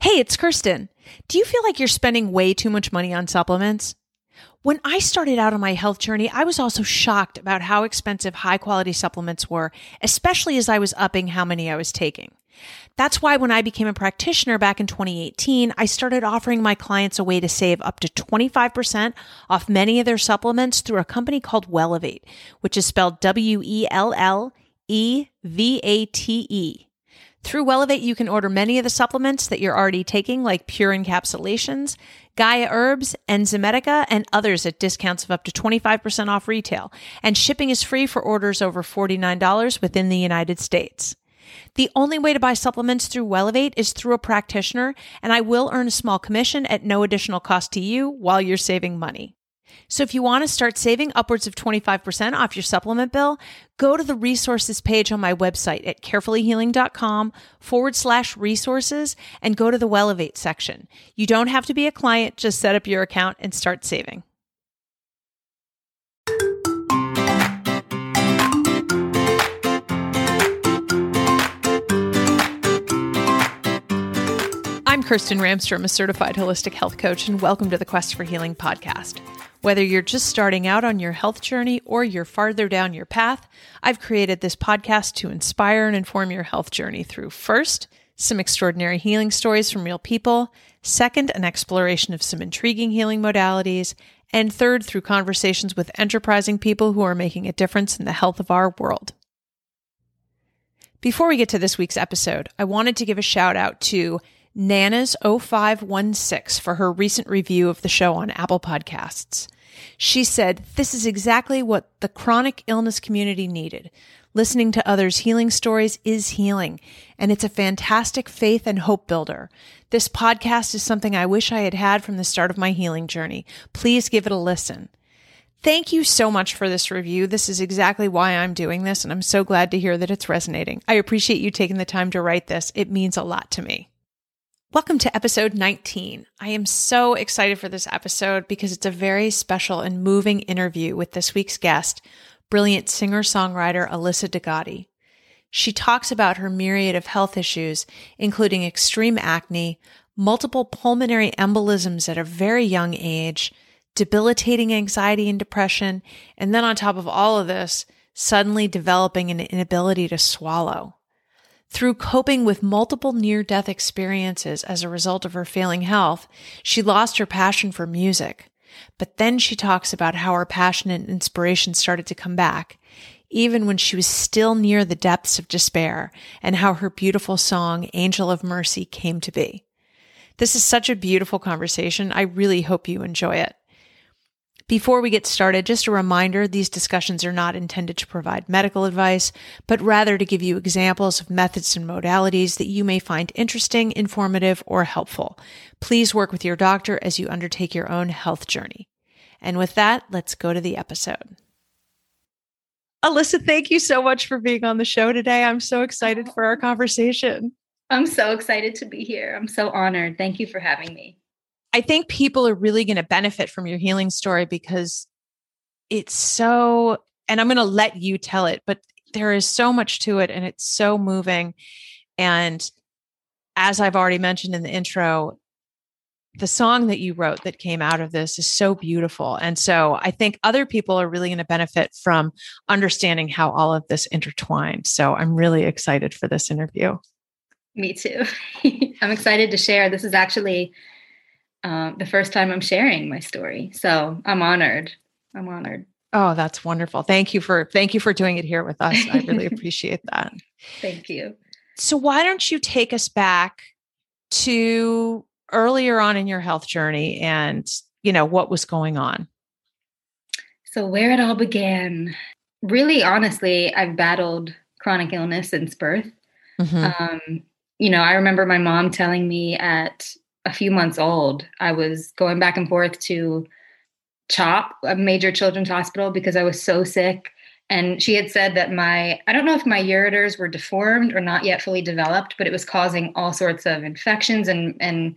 Hey, it's Kirsten. Do you feel like you're spending way too much money on supplements? When I started out on my health journey, I was also shocked about how expensive high quality supplements were, especially as I was upping how many I was taking. That's why when I became a practitioner back in 2018, I started offering my clients a way to save up to 25% off many of their supplements through a company called Wellevate, which is spelled W E L L E V A T E. Through Wellevate, you can order many of the supplements that you're already taking, like Pure Encapsulations, Gaia Herbs, Enzymedica, and others at discounts of up to 25% off retail. And shipping is free for orders over $49 within the United States. The only way to buy supplements through Wellevate is through a practitioner, and I will earn a small commission at no additional cost to you while you're saving money. So if you want to start saving upwards of 25% off your supplement bill, go to the resources page on my website at carefullyhealing.com forward slash resources and go to the Wellevate section. You don't have to be a client, just set up your account and start saving. I'm Kirsten Ramstrom, a certified holistic health coach, and welcome to the Quest for Healing podcast. Whether you're just starting out on your health journey or you're farther down your path, I've created this podcast to inspire and inform your health journey through first, some extraordinary healing stories from real people, second, an exploration of some intriguing healing modalities, and third, through conversations with enterprising people who are making a difference in the health of our world. Before we get to this week's episode, I wanted to give a shout out to Nanas0516 for her recent review of the show on Apple Podcasts. She said, This is exactly what the chronic illness community needed. Listening to others' healing stories is healing, and it's a fantastic faith and hope builder. This podcast is something I wish I had had from the start of my healing journey. Please give it a listen. Thank you so much for this review. This is exactly why I'm doing this, and I'm so glad to hear that it's resonating. I appreciate you taking the time to write this. It means a lot to me. Welcome to episode 19. I am so excited for this episode because it's a very special and moving interview with this week's guest, brilliant singer songwriter Alyssa Degati. She talks about her myriad of health issues, including extreme acne, multiple pulmonary embolisms at a very young age, debilitating anxiety and depression, and then on top of all of this, suddenly developing an inability to swallow. Through coping with multiple near death experiences as a result of her failing health, she lost her passion for music. But then she talks about how her passion and inspiration started to come back, even when she was still near the depths of despair, and how her beautiful song, Angel of Mercy, came to be. This is such a beautiful conversation. I really hope you enjoy it. Before we get started, just a reminder these discussions are not intended to provide medical advice, but rather to give you examples of methods and modalities that you may find interesting, informative, or helpful. Please work with your doctor as you undertake your own health journey. And with that, let's go to the episode. Alyssa, thank you so much for being on the show today. I'm so excited for our conversation. I'm so excited to be here. I'm so honored. Thank you for having me. I think people are really going to benefit from your healing story because it's so, and I'm going to let you tell it, but there is so much to it and it's so moving. And as I've already mentioned in the intro, the song that you wrote that came out of this is so beautiful. And so I think other people are really going to benefit from understanding how all of this intertwined. So I'm really excited for this interview. Me too. I'm excited to share. This is actually uh, the first time I'm sharing my story. So I'm honored. I'm honored. Oh, that's wonderful. Thank you for thank you for doing it here with us. I really appreciate that. Thank you. So why don't you take us back to earlier on in your health journey and, you know, what was going on? So where it all began. Really honestly, I've battled chronic illness since birth. Mm-hmm. Um, you know, I remember my mom telling me at a few months old, I was going back and forth to CHOP, a major children's hospital, because I was so sick. And she had said that my, I don't know if my ureters were deformed or not yet fully developed, but it was causing all sorts of infections and, and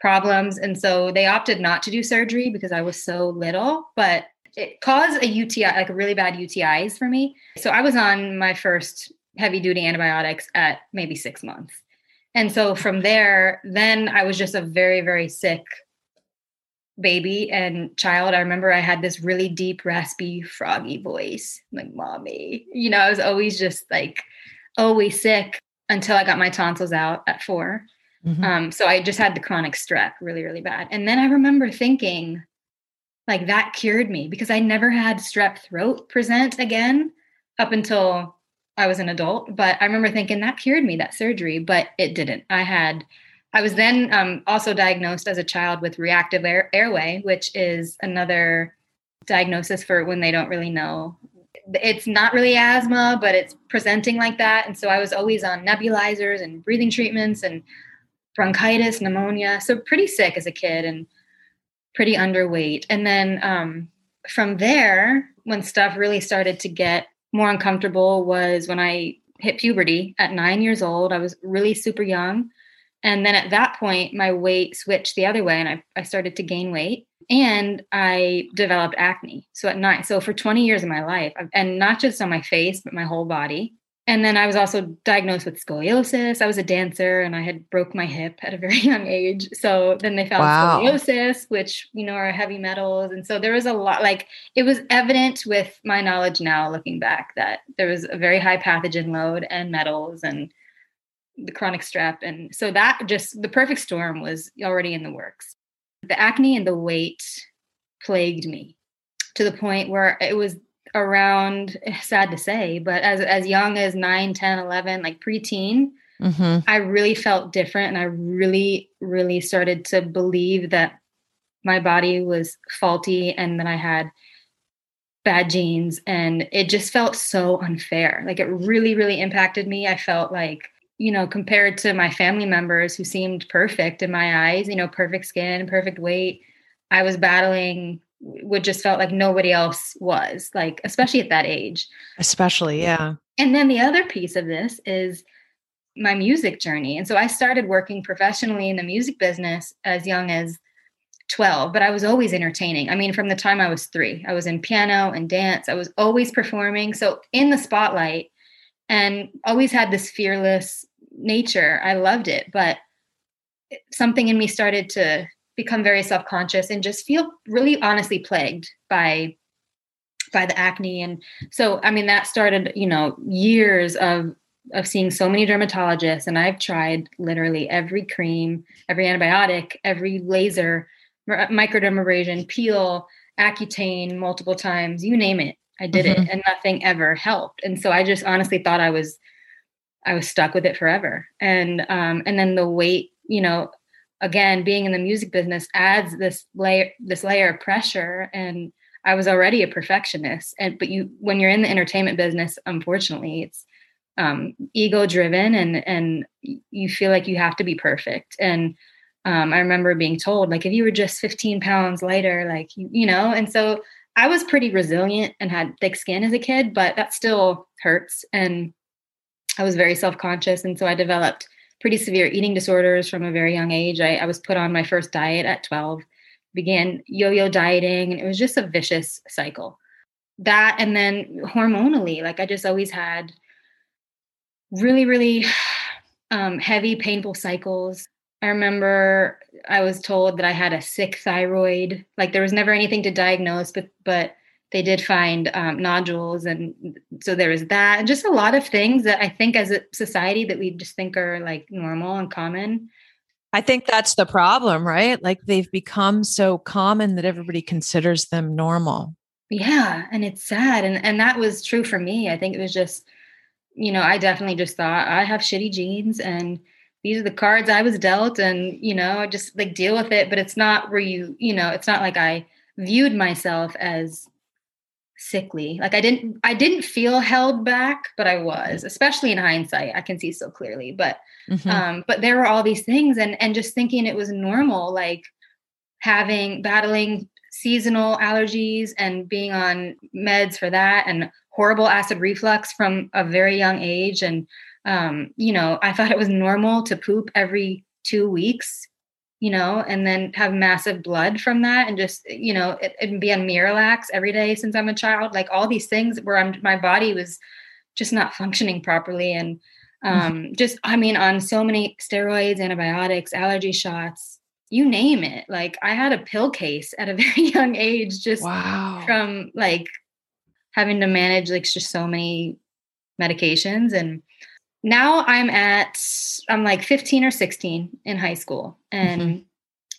problems. And so they opted not to do surgery because I was so little, but it caused a UTI, like a really bad UTIs for me. So I was on my first heavy duty antibiotics at maybe six months. And so from there, then I was just a very, very sick baby and child. I remember I had this really deep, raspy, froggy voice, like mommy. You know, I was always just like always sick until I got my tonsils out at 4 mm-hmm. Um, so I just had the chronic strep really, really bad. And then I remember thinking, like that cured me because I never had strep throat present again up until I was an adult. But I remember thinking that cured me, that surgery, but it didn't. I had, I was then um, also diagnosed as a child with reactive air, airway, which is another diagnosis for when they don't really know. It's not really asthma, but it's presenting like that. And so I was always on nebulizers and breathing treatments and bronchitis, pneumonia. So pretty sick as a kid. And pretty underweight. And then um, from there, when stuff really started to get more uncomfortable, was when I hit puberty at nine years old. I was really super young. And then at that point, my weight switched the other way and I, I started to gain weight and I developed acne. So at nine, so for 20 years of my life, and not just on my face, but my whole body and then I was also diagnosed with scoliosis. I was a dancer and I had broke my hip at a very young age. So then they found wow. scoliosis, which you know are heavy metals, and so there was a lot. Like it was evident with my knowledge now, looking back, that there was a very high pathogen load and metals and the chronic strep, and so that just the perfect storm was already in the works. The acne and the weight plagued me to the point where it was around sad to say but as as young as 9 10 11 like preteen mm-hmm. i really felt different and i really really started to believe that my body was faulty and that i had bad genes. And it just felt so unfair. Like it really really impacted me. I felt like you know compared to my family members who seemed perfect in my eyes you know perfect skin perfect weight i was battling would just felt like nobody else was like especially at that age. Especially yeah. And then the other piece of this is my music journey. And so i started working professionally in the music business as young as 12 but i was always entertaining. I mean from the time i was 3 i was in piano and dance. I was always performing. So in the spotlight and always had this fearless nature. I loved it but something in me started to become very self-conscious and just feel really honestly plagued by by the acne. And so i mean that started you know years of of seeing so many dermatologists. And i've tried literally every cream every antibiotic every laser microdermabrasion peel accutane multiple times you name it. I did mm-hmm. it and nothing ever helped. And so i just honestly thought i was i was stuck with it forever. And um and then the weight you know again being in the music business adds this layer this layer of pressure. And i was already a perfectionist. And but you when you're in the entertainment business unfortunately it's um, ego driven and and you feel like you have to be perfect. And um, i remember being told like if you were just 15 pounds lighter like you, you know? And so i was pretty resilient and had thick skin as a kid but that still hurts. And i was very self-conscious. And so i developed pretty severe eating disorders from a very young age. I, I was put on my first diet at 12, began yo yo dieting, and it was just a vicious cycle. That and then hormonally, like I just always had really, really um, heavy, painful cycles. I remember I was told that I had a sick thyroid. Like there was never anything to diagnose, but but they did find um, nodules and so there was that and just a lot of things that i think as a society that we just think are like normal and common. I think that's the problem right? Like they've become so common that everybody considers them normal. Yeah and it's sad and and that was true for me. I think it was just you know i definitely just thought i have shitty genes and these are the cards i was dealt and you know just like deal with it. But it's not where you you know it's not like i viewed myself as sickly. Like i didn't i didn't feel held back but i was especially in hindsight. I can see so clearly but mm-hmm. um but there were all these things and and just thinking it was normal like having battling seasonal allergies and being on meds for that and horrible acid reflux from a very young age. And um you know i thought it was normal to poop every 2 weeks you know, and then have massive blood from that and just, you know, it, and be on Miralax every day since I'm a child, like all these things where I'm, my body was just not functioning properly. And Um, just, I mean, on so many steroids, antibiotics, allergy shots, you name it. Like I had a pill case at a very young age, just wow. from like having to manage like just so many medications. And now I'm at, I'm like 15 or 16 in high school and mm-hmm.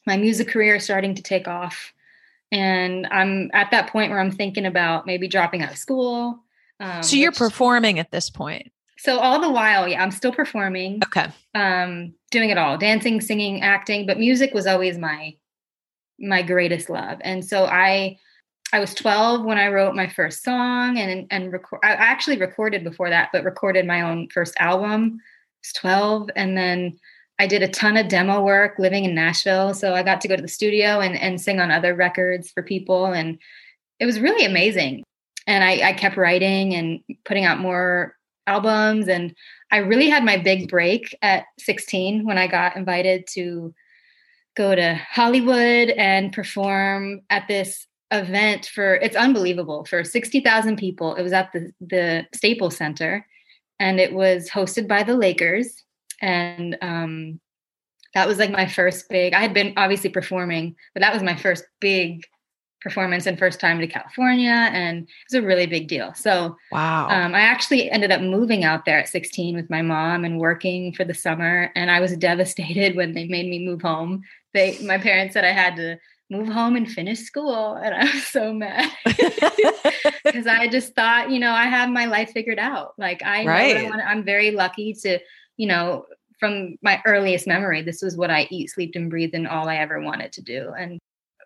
my music career is starting to take off. And I'm at that point where I'm thinking about maybe dropping out of school. Um, so you're which, performing at this point. So all the while, yeah, I'm still performing. Okay. Um, doing it all, dancing, singing, acting, but music was always my my greatest love. And so I I was 12 when I wrote my first song and and record I actually recorded before that, but recorded my own first album. I was 12 and then I did a ton of demo work living in Nashville. So I got to go to the studio and, and sing on other records for people. And it was really amazing. And I, I kept writing and putting out more albums. And I really had my big break at 16 when I got invited to go to Hollywood and perform at this event for it's unbelievable for 60,000 people. It was at the the Staples Center and it was hosted by the Lakers and um that was like my first big I had been obviously performing, but that was my first big performance and first time to California, and it was a really big deal. So, wow. Um, I actually ended up moving out there at 16 with my mom and working for the summer, and I was devastated when they made me move home. They, my parents said I had to move home and finish school, and I was so mad because I just thought, you know, I have my life figured out. Like I, right. I want, I'm very lucky to, you know, from my earliest memory, this was what I eat, sleep, and breathe, and all I ever wanted to do. And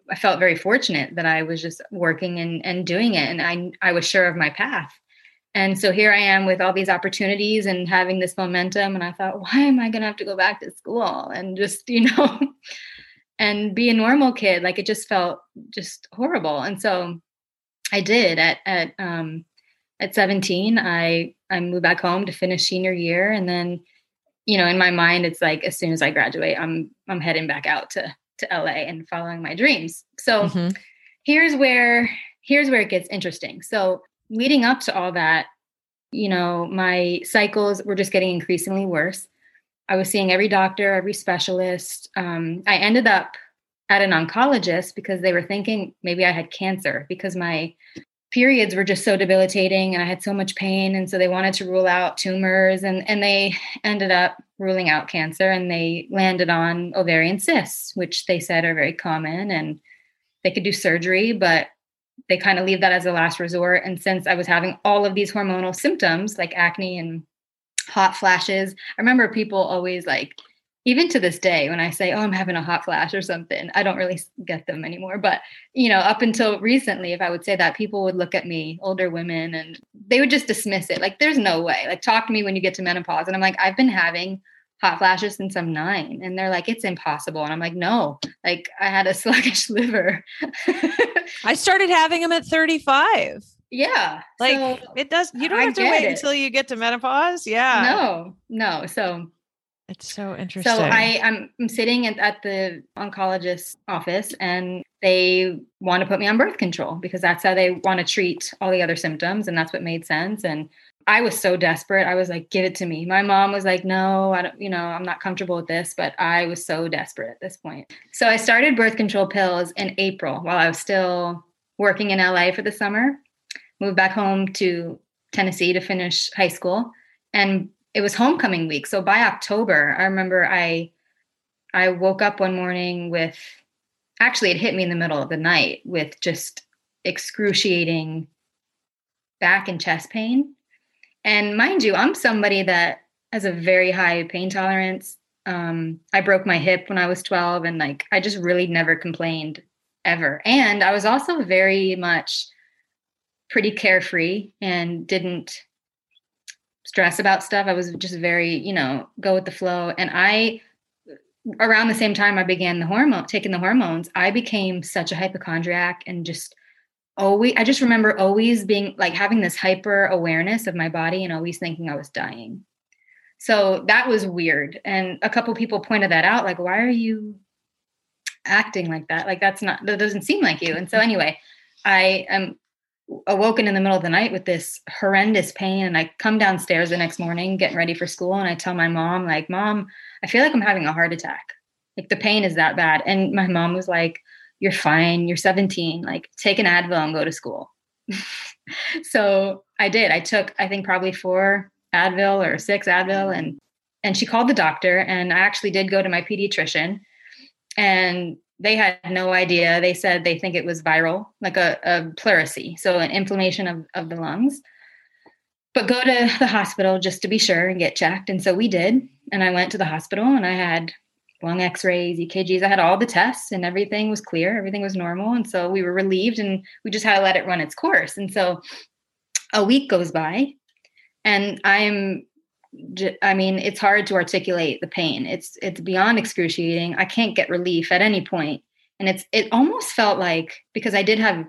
I felt very fortunate that I was just working and, and doing it. And I, I was sure of my path. And so here I am with all these opportunities and having this momentum. And I thought, why am I going to have to go back to school and just, you know, and be a normal kid? Like it just felt just horrible. And so I did at, at, um, at 17, I, I moved back home to finish senior year. And then, you know, in my mind, it's like, as soon as I graduate, I'm, I'm heading back out to to LA and following my dreams. So mm-hmm. here's where here's where it gets interesting. So leading up to all that, you know, my cycles were just getting increasingly worse. I was seeing every doctor, every specialist. Um, I ended up at an oncologist because they were thinking maybe I had cancer because my periods were just so debilitating and I had so much pain. And so they wanted to rule out tumors and, and they ended up ruling out cancer and they landed on ovarian cysts, which they said are very common and they could do surgery, but they kind of leave that as a last resort. And since I was having all of these hormonal symptoms like acne and hot flashes, I remember people always like, even to this day when i say oh i'm having a hot flash or something i don't really get them anymore but you know up until recently if i would say that people would look at me older women and they would just dismiss it. Like there's no way. Like talk to me when you get to menopause and i'm like i've been having hot flashes since i'm nine and they're like it's impossible and i'm like no. Like i had a sluggish liver. I started having them at 35 yeah like so it does you don't have to wait it. until you get to menopause yeah no no so it's so interesting. So I, I'm, I'm sitting at, at the oncologist's office and they want to put me on birth control because that's how they want to treat all the other symptoms. And that's what made sense. And I was so desperate. I was like, give it to me. My mom was like, no, I don't, you know, I'm not comfortable with this, but I was so desperate at this point. So I started birth control pills in April while I was still working in LA for the summer, moved back home to Tennessee to finish high school. And it was homecoming week. So by October, I remember I I woke up one morning with actually it hit me in the middle of the night with just excruciating back and chest pain. And mind you, I'm somebody that has a very high pain tolerance. Um, I broke my hip when I was 12 and like I just really never complained ever. And I was also very much pretty carefree and didn't stress about stuff. I was just very, you know, go with the flow. And I, around the same time I began the hormone, taking the hormones, I became such a hypochondriac and just always, I just remember always being like having this hyper awareness of my body and always thinking I was dying. So that was weird. And a couple people pointed that out, like, why are you acting like that? Like, that's not, that doesn't seem like you. And so, anyway, I am awoken in the middle of the night with this horrendous pain and i come downstairs the next morning getting ready for school and i tell my mom like mom i feel like i'm having a heart attack. Like the pain is that bad. And my mom was like you're fine. You're 17 like take an advil and go to school. So i did. I took i think probably four advil or six advil and and she called the doctor and i actually did go to my pediatrician and they had no idea. They said they think it was viral, like a, a pleurisy, so an inflammation of, of the lungs. But go to the hospital just to be sure and get checked. And so we did. And I went to the hospital and I had lung x-rays, EKGs. I had all the tests and everything was clear. Everything was normal. And so we were relieved and we just had to let it run its course. And so a week goes by and I'm I mean, it's hard to articulate the pain. It's it's beyond excruciating. I can't get relief at any point. And it's it almost felt like because I did have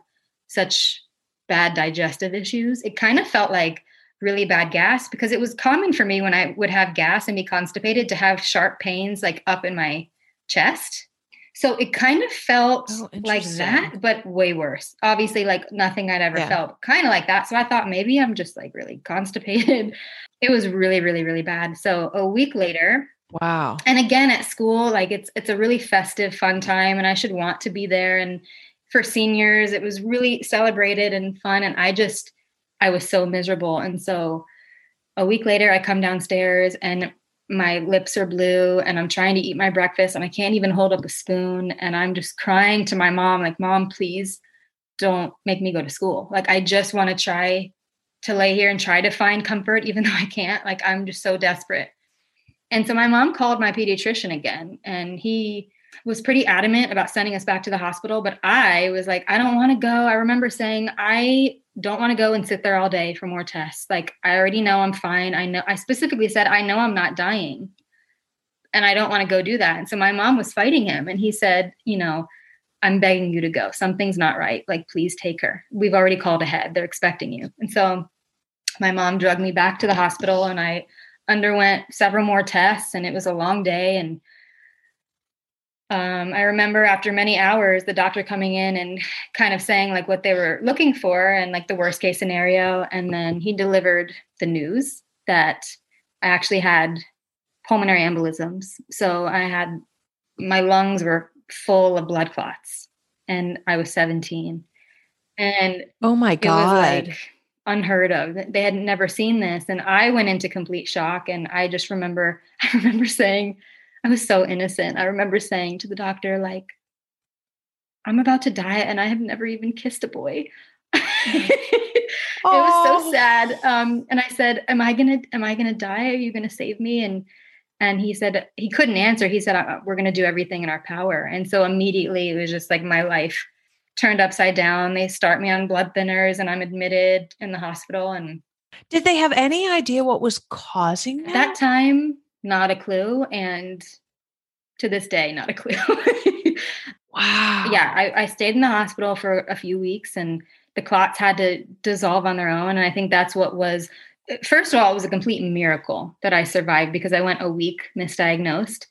such bad digestive issues, it kind of felt like really bad gas because it was common for me when I would have gas and be constipated to have sharp pains like up in my chest. So it kind of felt oh, like that, but way worse. Obviously, like nothing I'd ever yeah. felt, kind of like that. So I thought maybe I'm just like really constipated. It was really, really, really bad. So a week later, wow. And again at school, like it's it's a really festive, fun time, and I should want to be there. And for seniors, it was really celebrated and fun. And I just I was so miserable. And so a week later, I come downstairs and my lips are blue and I'm trying to eat my breakfast and I can't even hold up a spoon. And I'm just crying to my mom, like, Mom, please don't make me go to school. Like, I just want to try to lay here and try to find comfort, even though I can't. Like, I'm just so desperate. And so my mom called my pediatrician again and he was pretty adamant about sending us back to the hospital. But I was like, I don't want to go. I remember saying, I don't want to go and sit there all day for more tests. Like, I already know I'm fine. I know, I specifically said, I know I'm not dying and I don't want to go do that. And so my mom was fighting him and he said, you know, I'm begging you to go. Something's not right. Like, please take her. We've already called ahead. They're expecting you. And so my mom drugged me back to the hospital and I underwent several more tests and it was a long day. And um, I remember after many hours, the doctor coming in and kind of saying like what they were looking for and like the worst case scenario. And then he delivered the news that I actually had pulmonary embolisms. So I had my lungs were full of blood clots and I was 17. And oh my God. like unheard of. They had never seen this. And I went into complete shock. And I just remember, I remember saying, I was so innocent. I remember saying to the doctor, like, I'm about to die and I have never even kissed a boy. it was so sad. Um, and I said, Am I gonna am I gonna die? Are you gonna save me? And and he said he couldn't answer. He said, uh, We're gonna do everything in our power. And so immediately it was just like my life turned upside down. They start me on blood thinners and I'm admitted in the hospital. And did they have any idea what was causing that? That time, not a clue. And to this day, not a clue. wow. Yeah, I, I stayed in the hospital for a few weeks and the clots had to dissolve on their own. And I think that's what was, first of all, it was a complete miracle that I survived because I went a week misdiagnosed.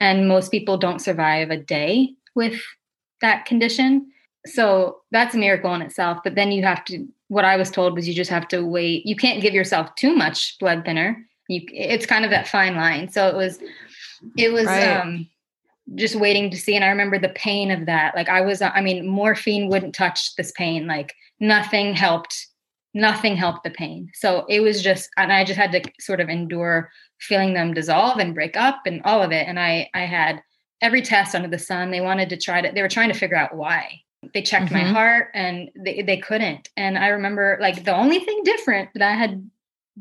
And most people don't survive a day with that condition. So that's a miracle in itself. But then you have to, what I was told was you just have to wait. You can't give yourself too much blood thinner you it's kind of that fine line so it was it was right. um just waiting to see and i remember the pain of that like i was i mean morphine wouldn't touch this pain like nothing helped nothing helped the pain so it was just and i just had to sort of endure feeling them dissolve and break up and all of it and i i had every test under the sun they wanted to try to they were trying to figure out why they checked mm-hmm. my heart and they, they couldn't and i remember like the only thing different that i had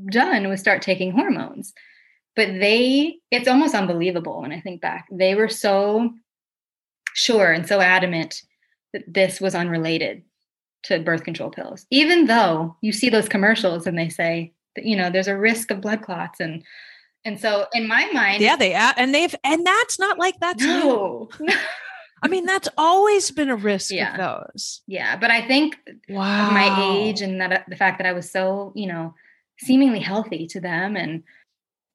done was start taking hormones. But they, it's almost unbelievable when I think back. They were so sure and so adamant that this was unrelated to birth control pills, even though you see those commercials and they say that, you know, there's a risk of blood clots and and so in my mind, yeah, they and they've and that's not like that's no. I mean, that's always been a risk yeah. those. Yeah, but I think wow. my age and that the fact that I was so, you know, seemingly healthy to them and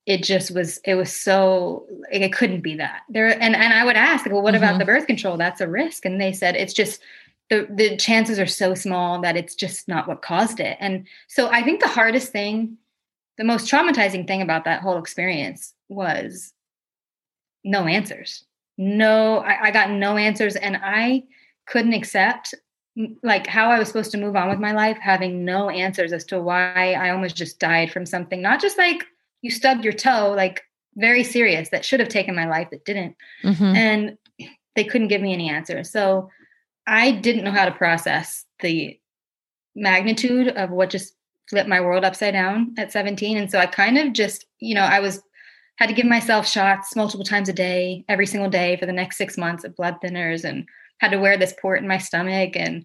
it just was it was so like, it couldn't be that there and and i would ask well what mm-hmm. about the birth control that's a risk and they said it's just the the chances are so small that it's just not what caused it. And so I think the hardest thing, the most traumatizing thing about that whole experience was no answers. No, I, I got no answers, and I couldn't accept like how I was supposed to move on with my life, having no answers as to why I almost just died from something, not just like you stubbed your toe, like very serious that should have taken my life that didn't. Mm-hmm. And they couldn't give me any answers. So I didn't know how to process the magnitude of what just flipped my world upside down at 17. And so I kind of just, you know, I was had to give myself shots multiple times a day, every single day for the next six months of blood thinners and had to wear this port in my stomach. And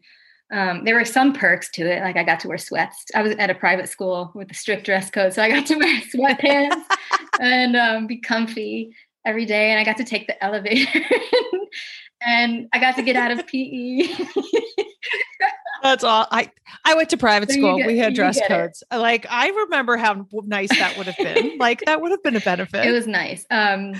um, there were some perks to it. Like I got to wear sweats. I was at a private school with a strict dress code. So I got to wear sweatpants and um, be comfy every day. And I got to take the elevator and I got to get out of PE. That's all. I I went to private school. Get, we had dress codes. It. Like I remember how nice that would have been. like that would have been a benefit. It was nice. Um,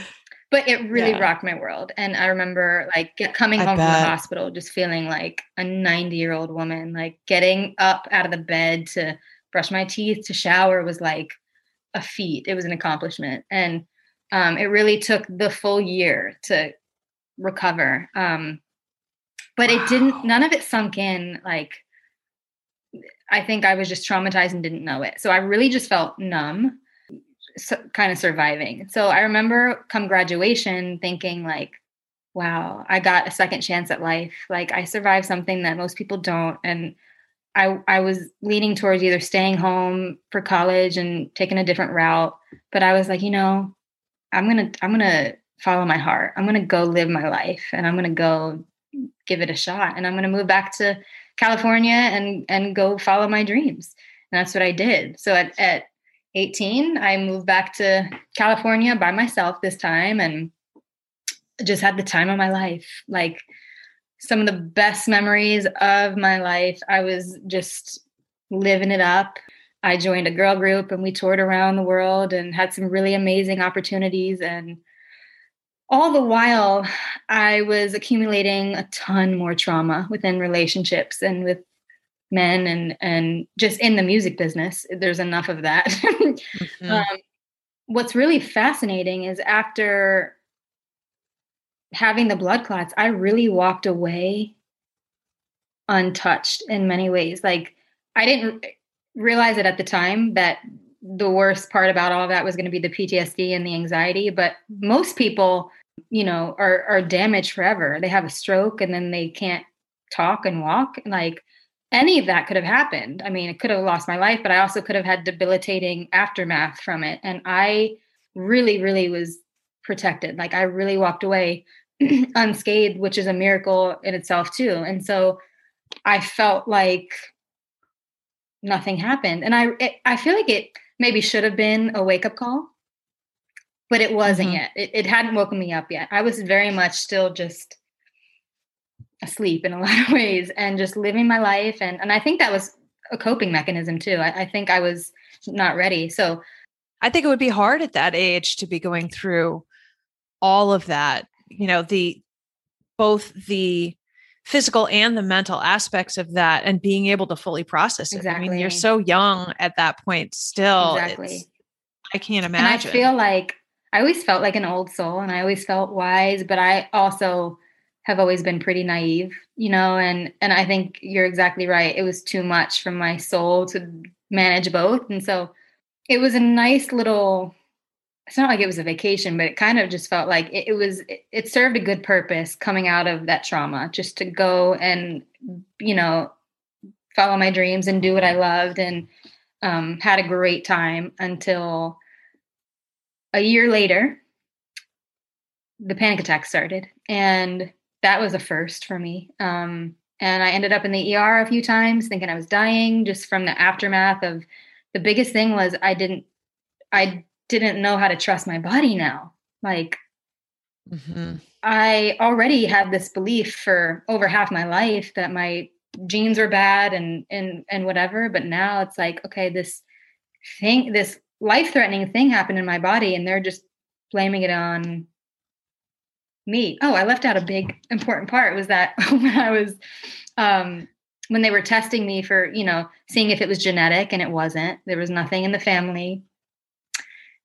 but it really yeah. rocked my world. And I remember like get, coming I home bet. from the hospital, just feeling like a 90 year old woman, like getting up out of the bed to brush my teeth, to shower was like a feat. It was an accomplishment. And um, it really took the full year to recover. Um, but wow. it didn't, none of it sunk in. Like, I think I was just traumatized and didn't know it. So I really just felt numb, so, kind of surviving. So I remember come graduation thinking, like, wow, I got a second chance at life. Like, I survived something that most people don't. And I, I was leaning towards either staying home for college and taking a different route. But I was like, you know, I'm gonna I'm gonna follow my heart. I'm gonna go live my life and I'm gonna go give it a shot. And I'm gonna move back to California and and go follow my dreams. And that's what I did. So at, at 18, I moved back to California by myself this time and just had the time of my life. Like some of the best memories of my life. I was just living it up. I joined a girl group and we toured around the world and had some really amazing opportunities. And all the while, I was accumulating a ton more trauma within relationships and with men and and just in the music business. There's enough of that. mm-hmm. um, what's really fascinating is after having the blood clots, I really walked away untouched in many ways. Like I didn't realize it at the time that the worst part about all that was going to be the PTSD and the anxiety. But most people, you know, are are damaged forever. They have a stroke and then they can't talk and walk. Like any of that could have happened. I mean, it could have lost my life, but I also could have had debilitating aftermath from it. And I really, really was protected. Like I really walked away unscathed, which is a miracle in itself too. And so I felt like nothing happened. And I it, I feel like it maybe should have been a wake up call, but it wasn't mm-hmm. yet. It, it hadn't woken me up yet. I was very much still just asleep in a lot of ways and just living my life. And and I think that was a coping mechanism too. I, I think I was not ready. So I think it would be hard at that age to be going through all of that. You know, the both the physical and the mental aspects of that and being able to fully process it. Exactly. I mean, you're so young at that point still. Exactly. I can't imagine. And I feel like I always felt like an old soul and I always felt wise, but I also have always been pretty naive, you know, and and I think you're exactly right. It was too much from my soul to manage both. And so it was a nice little it's not like it was a vacation, but it kind of just felt like it, it was, it, it, served a good purpose coming out of that trauma, just to go and, you know, follow my dreams and do what I loved and um, had a great time until a year later, the panic attack started. And that was a first for me. Um, and I ended up in the ER a few times thinking I was dying just from the aftermath of the biggest thing was I didn't, I didn't know how to trust my body now. Like, mm-hmm. I already had this belief for over half my life that my genes were bad and and and whatever. But now it's like, okay, this thing, this life threatening thing happened in my body, and they're just blaming it on me. Oh, I left out a big important part was that when I was um when they were testing me for, you know, seeing if it was genetic and it wasn't. There was nothing in the family.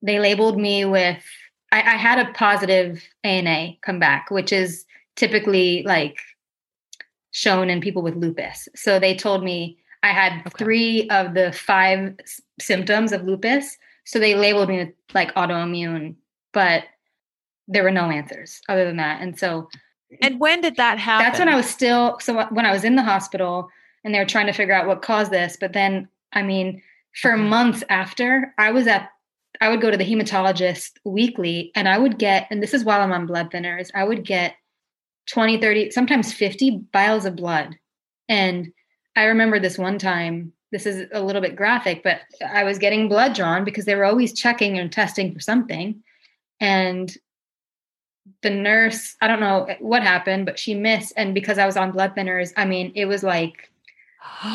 They labeled me with I, I had a positive ANA come back, which is typically like shown in people with lupus. So they told me I had okay. three of the five s- symptoms of lupus. So they labeled me like autoimmune, but there were no answers other than that. And so, and when did that happen? That's when I was still, so when I was in the hospital and they were trying to figure out what caused this. But then, I mean, for months after, I was at, I would go to the hematologist weekly and I would get, and this is while I'm on blood thinners, I would get 20, 30, sometimes 50 vials of blood. And I remember this one time, this is a little bit graphic, but I was getting blood drawn because they were always checking and testing for something. And the nurse, I don't know what happened, but she missed. And because I was on blood thinners, I mean, it was like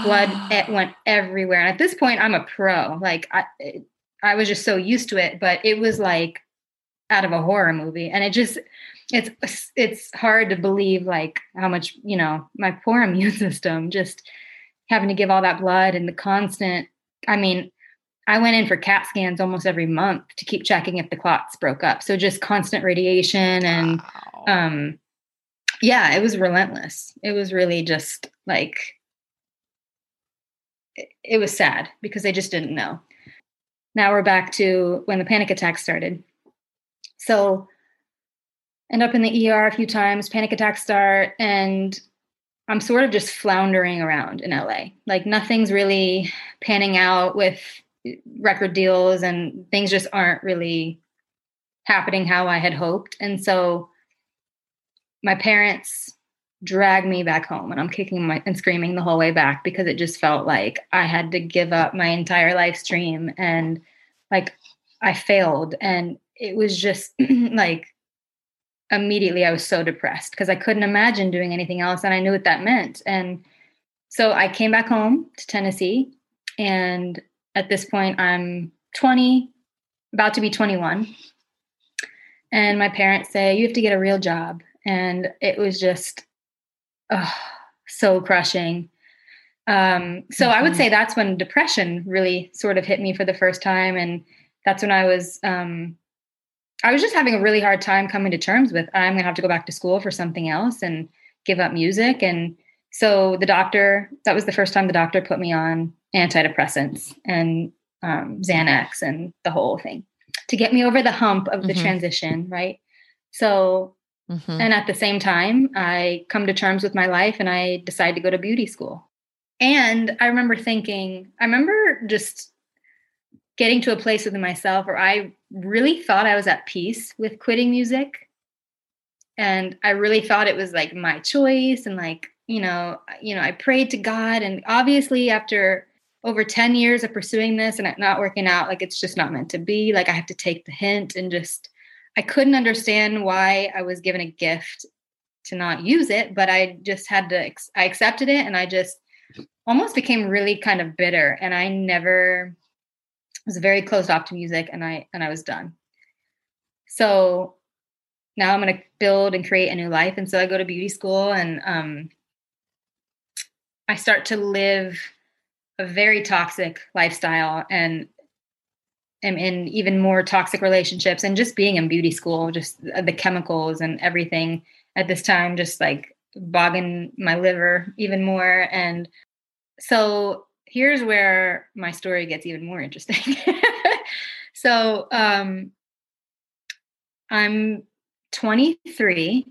blood it went everywhere. And at this point, I'm a pro. Like I, I was just so used to it, but it was like out of a horror movie. And it just, it's it's hard to believe like how much you know my poor immune system just having to give all that blood and the constant i mean i went in for cat scans almost every month to keep checking if the clots broke up. So just constant radiation and wow. um yeah it was relentless. It was really just like it, it was sad because they just didn't know. Now we're back to when the panic attack started. So end up in the ER a few times, panic attacks start, and I'm sort of just floundering around in LA. Like nothing's really panning out with record deals, and things just aren't really happening how I had hoped. And so my parents drag me back home and I'm kicking my and screaming the whole way back because it just felt like I had to give up my entire life stream and like I failed and it was just like immediately I was so depressed because I couldn't imagine doing anything else and I knew what that meant. And so I came back home to Tennessee and at this point I'm 20, about to be 21. And my parents say, You have to get a real job. And it was just oh, so crushing. Um, so mm-hmm. I would mm-hmm. say that's when depression really sort of hit me for the first time. And that's when I was um, I was just having a really hard time coming to terms with I'm going to have to go back to school for something else and give up music. And so the doctor, that was the first time the doctor put me on antidepressants and um, Xanax and the whole thing to get me over the hump of the mm-hmm. transition. Right. So, mm-hmm. and at the same time, I come to terms with my life and I decide to go to beauty school. And I remember thinking, I remember just getting to a place within myself where I really thought I was at peace with quitting music. And I really thought it was like my choice and like, you know, you know, I prayed to God and obviously after over 10 years of pursuing this and it not working out, like it's just not meant to be. Like I have to take the hint and just I couldn't understand why I was given a gift to not use it, but I just had to I accepted it and I just almost became really kind of bitter and I never was very closed off to music and I and I was done. So now I'm going to build and create a new life and so I go to beauty school and um I start to live a very toxic lifestyle and am in even more toxic relationships and just being in beauty school just the chemicals and everything at this time just like bogging my liver even more and so here's where my story gets even more interesting. so um, I'm 23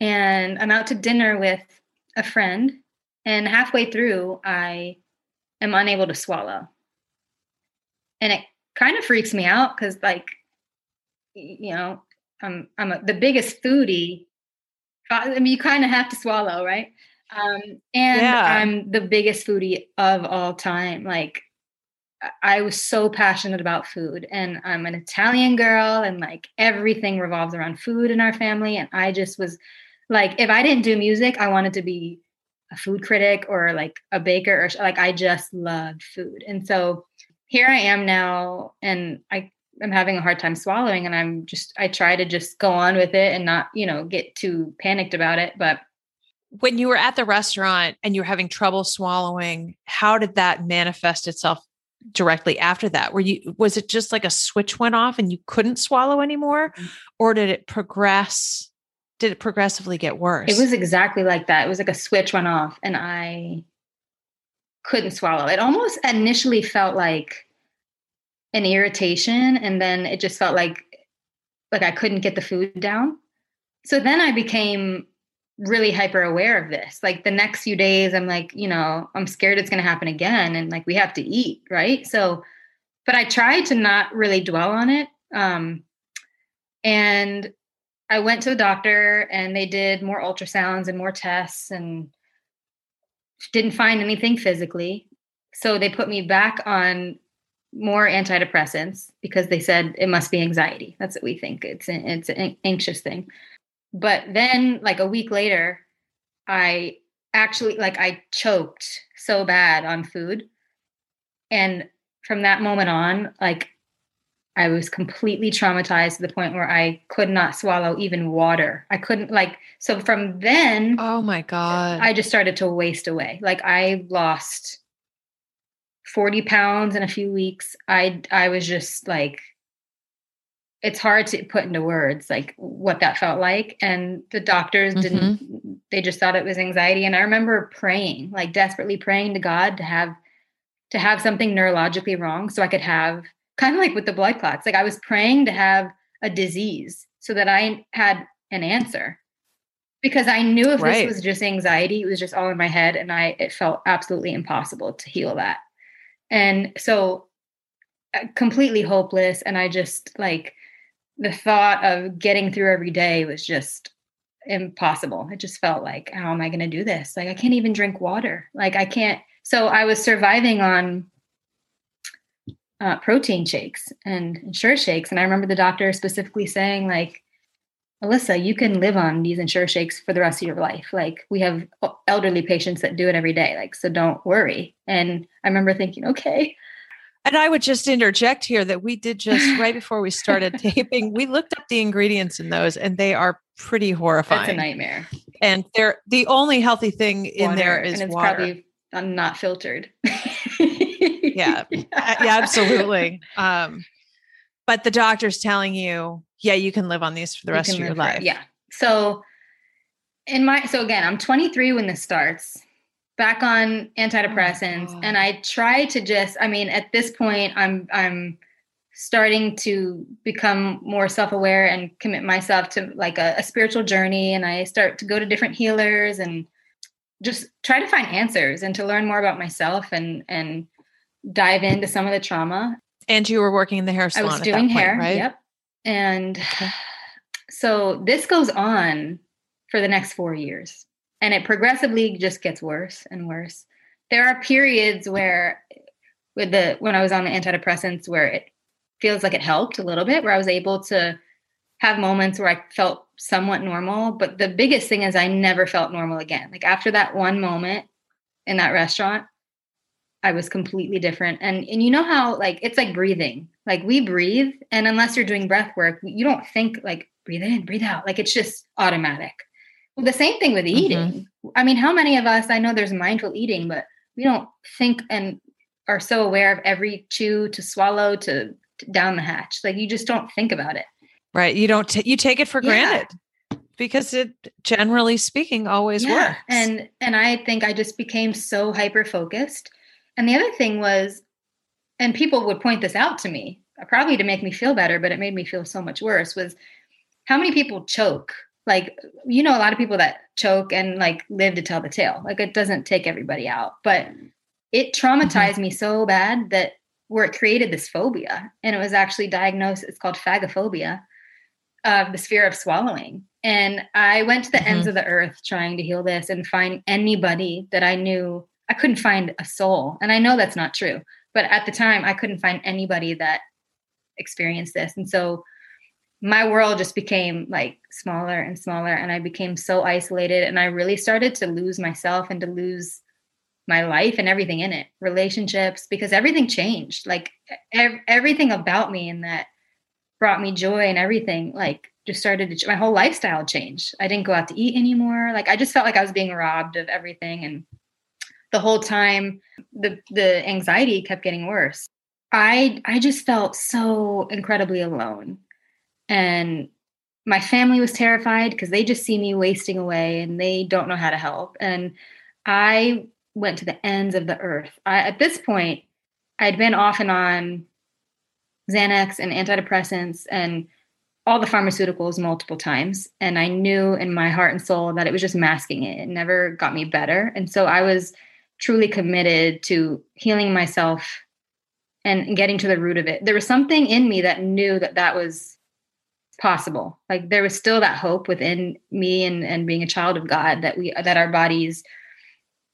and I'm out to dinner with a friend, and halfway through, I am unable to swallow. And it kind of freaks me out because, like, you know, I'm I'm a, the biggest foodie. I mean, you kind of have to swallow, right? Um, and yeah. I'm the biggest foodie of all time. Like, I was so passionate about food, and I'm an Italian girl, and like everything revolves around food in our family. And I just was like, if I didn't do music, I wanted to be a food critic or like a baker, or like I just loved food. And so here I am now, and I am having a hard time swallowing and I'm just I try to just go on with it and not, you know, get too panicked about it, but when you were at the restaurant and you were having trouble swallowing, how did that manifest itself directly after that? Were you was it just like a switch went off and you couldn't swallow anymore mm. or did it progress did it progressively get worse? It was exactly like that. It was like a switch went off and I couldn't swallow. It almost initially felt like an irritation and then it just felt like like I couldn't get the food down. So then I became really hyper aware of this. Like the next few days I'm like, you know, I'm scared it's going to happen again and like we have to eat, right? So but I tried to not really dwell on it. Um and I went to the doctor and they did more ultrasounds and more tests and didn't find anything physically. So they put me back on more antidepressants because they said it must be anxiety. That's what we think. It's an, it's an anxious thing. But then like a week later, I actually like I choked so bad on food. And from that moment on, like I was completely traumatized to the point where I could not swallow even water. I couldn't like so from then Oh my god. I just started to waste away. Like I lost 40 pounds in a few weeks. I I was just like it's hard to put into words like what that felt like and the doctors mm-hmm. didn't they just thought it was anxiety and I remember praying, like desperately praying to God to have to have something neurologically wrong so I could have kind of like with the blood clots. Like I was praying to have a disease so that I had an answer because I knew if right. this was just anxiety, it was just all in my head and I it felt absolutely impossible to heal that. And so uh, completely hopeless and I just like the thought of getting through every day was just impossible. It just felt like how am I going to do this? Like I can't even drink water. Like I can't so I was surviving on uh, protein shakes and Ensure shakes. And I remember the doctor specifically saying, like, Alyssa, you can live on these Ensure shakes for the rest of your life. Like, we have elderly patients that do it every day. Like, so don't worry. And I remember thinking, okay. And I would just interject here that we did just right before we started taping, we looked up the ingredients in those and they are pretty horrifying. It's a nightmare. And they're the only healthy thing water, in there is and it's water. probably not filtered. yeah. yeah, absolutely. Um, but the doctor's telling you, yeah, you can live on these for the rest of your life. yeah. So in my so again, I'm 23 when this starts. Back on antidepressants, oh and I try to just. I mean, at this point, I'm I'm starting to become more self-aware and commit myself to like a, a spiritual journey, and I start to go to different healers and just try to find answers and to learn more about myself and and dive into some of the trauma. And you were working in the hair salon. I was doing point, hair, right? Yep. And okay. so this goes on for the next four years, and it progressively just gets worse and worse. There are periods where, with the when I was on the antidepressants, where it feels like it helped a little bit, where I was able to have moments where I felt somewhat normal. But the biggest thing is I never felt normal again. Like after that one moment in that restaurant, I was completely different. And and you know how like it's like breathing. Like we breathe, and unless you're doing breath work, you don't think like breathe in, breathe out. Like it's just automatic. Well, the same thing with mm-hmm. eating. Mm-hmm. I mean, how many of us I know there's mindful eating, but we don't think and are so aware of every chew to swallow to, to down the hatch. Like you just don't think about it. Right. You don't t- you take it for yeah. granted because it generally speaking always yeah. works. And and I think I just became so hyper focused and the other thing was, and people would point this out to me, probably to make me feel better, but it made me feel so much worse, was how many people choke. Like, you know, a lot of people that choke and like live to tell the tale. Like, it doesn't take everybody out, but it traumatized mm-hmm. me so bad that where it created this phobia. And it was actually diagnosed, it's called phagophobia of the fear of swallowing. And I went to the mm-hmm. ends of the earth trying to heal this and find anybody that I knew I couldn't find a soul. And I know that's not true, but at the time I couldn't find anybody that experienced this. And so my world just became like smaller and smaller and I became so isolated and I really started to lose myself and to lose my life and everything in it, relationships because everything changed. Like ev- everything about me and that brought me joy and everything, like just started to, my whole lifestyle changed. I didn't go out to eat anymore. Like I just felt like I was being robbed of everything. And the whole time the, the anxiety kept getting worse. I, I just felt so incredibly alone. And my family was terrified because they just see me wasting away and they don't know how to help. And I went to the ends of the earth. I, at this point, I'd been off and on Xanax and antidepressants and all the pharmaceuticals multiple times. And I knew in my heart and soul that it was just masking it. It never got me better. And so I was truly committed to healing myself and getting to the root of it. There was something in me that knew that that was possible. Like there was still that hope within me and, and being a child of God that we, that our bodies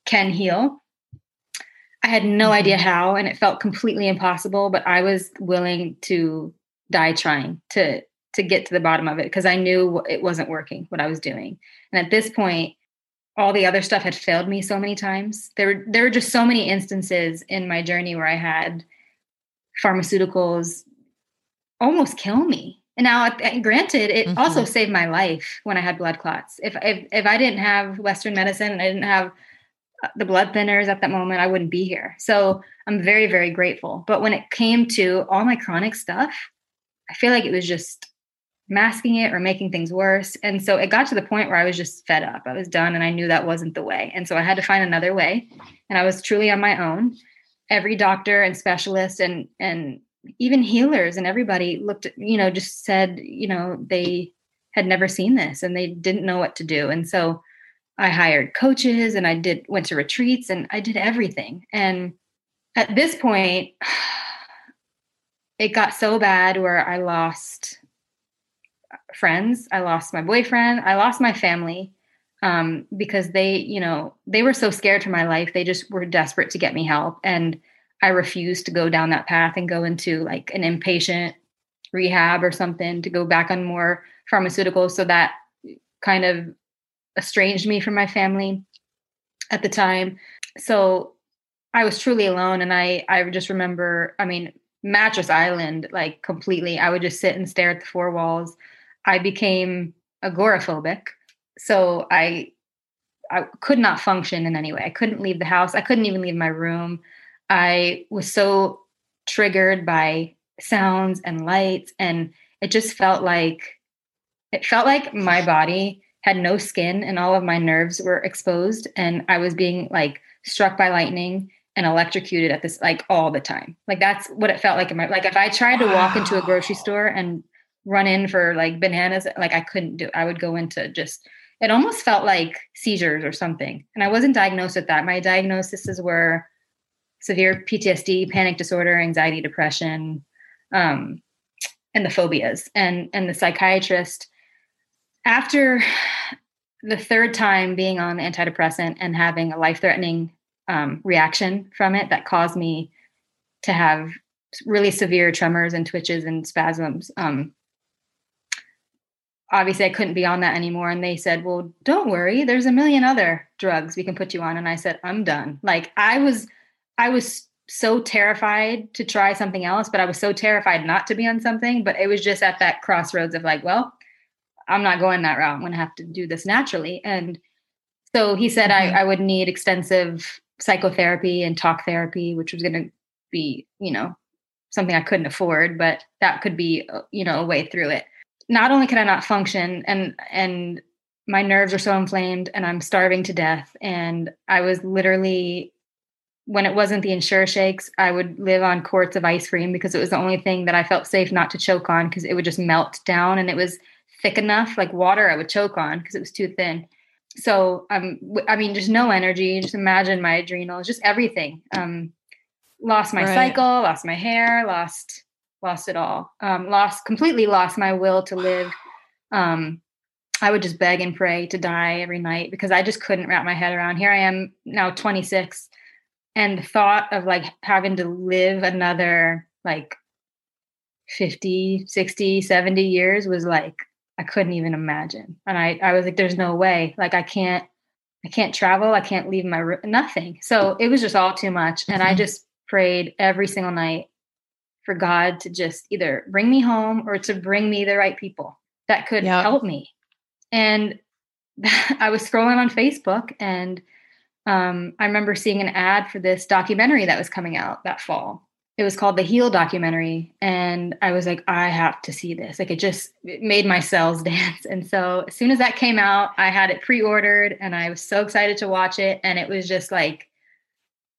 can heal. I had no mm-hmm. idea how, and it felt completely impossible, but I was willing to die trying to to get to the bottom of it because I knew it wasn't working what I was doing. And at this point, all the other stuff had failed me so many times. There were there were just so many instances in my journey where I had pharmaceuticals almost kill me. And now, granted, it mm-hmm. also saved my life when I had blood clots. If, if if I didn't have Western medicine and I didn't have uh, the blood thinners at that moment, I wouldn't be here. So I'm very very grateful. But when it came to all my chronic stuff, I feel like it was just masking it or making things worse. And so it got to the point where I was just fed up. I was done and I knew that wasn't the way. And so I had to find another way. And I was truly on my own. Every doctor and specialist and and even healers and everybody looked you know, just said, you know, they had never seen this and they didn't know what to do. And so I hired coaches and I did went to retreats and I did everything. And at this point, it got so bad where I lost friends. I lost my boyfriend. I lost my family um, because they, you know, they were so scared for my life. They just were desperate to get me help. And I refused to go down that path and go into like an inpatient rehab or something to go back on more pharmaceuticals. So that kind of estranged me from my family at the time. So I was truly alone. And I, I just remember, I mean, Mattress Island, like completely, I would just sit and stare at the four walls I became agoraphobic. So I I could not function in any way. I couldn't leave the house. I couldn't even leave my room. I was so triggered by sounds and lights and it just felt like it felt like my body had no skin and all of my nerves were exposed and I was being like struck by lightning and electrocuted at this like all the time. Like that's what it felt like in my like if I tried to walk into a grocery store and run in for like bananas like i couldn't do i would go into just it almost felt like seizures or something and i wasn't diagnosed with that my diagnoses were severe ptsd panic disorder anxiety depression um, and the phobias and and the psychiatrist after the third time being on the antidepressant and having a life-threatening um, reaction from it that caused me to have really severe tremors and twitches and spasms um, obviously I couldn't be on that anymore. And they said, well, don't worry, there's a million other drugs we can put you on. And I said, I'm done. Like I was, I was so terrified to try something else, but I was so terrified not to be on something. But it was just at that crossroads of like, well, I'm not going that route. I'm going to have to do this naturally. And so he said mm-hmm. I, I would need extensive psychotherapy and talk therapy, which was going to be, you know, something I couldn't afford, but that could be, uh, you know, a way through it not only can I not function and and my nerves are so inflamed and I'm starving to death. And I was literally when it wasn't the Ensure shakes, I would live on quarts of ice cream because it was the only thing that I felt safe not to choke on because it would just melt down and it was thick enough, like water I would choke on because it was too thin. So um I mean just no energy, just imagine my adrenals, just everything. Um lost my right. cycle, lost my hair, lost lost it all. Um, lost completely lost my will to live. Um, I would just beg and pray to die every night because I just couldn't wrap my head around. Here I am now 26 and the thought of like having to live another like 50, 60, 70 years was like I couldn't even imagine. And I I was like there's no way. Like I can't I can't travel, I can't leave my room, nothing. So it was just all too much and I mm-hmm. just prayed every single night for God to just either bring me home or to bring me the right people that could yep. help me. And I was scrolling on Facebook and um, I remember seeing an ad for this documentary that was coming out that fall. It was called the Heal documentary. And I was like, I have to see this. Like it just it made my cells dance. And so as soon as that came out, I had it pre ordered and I was so excited to watch it. And it was just like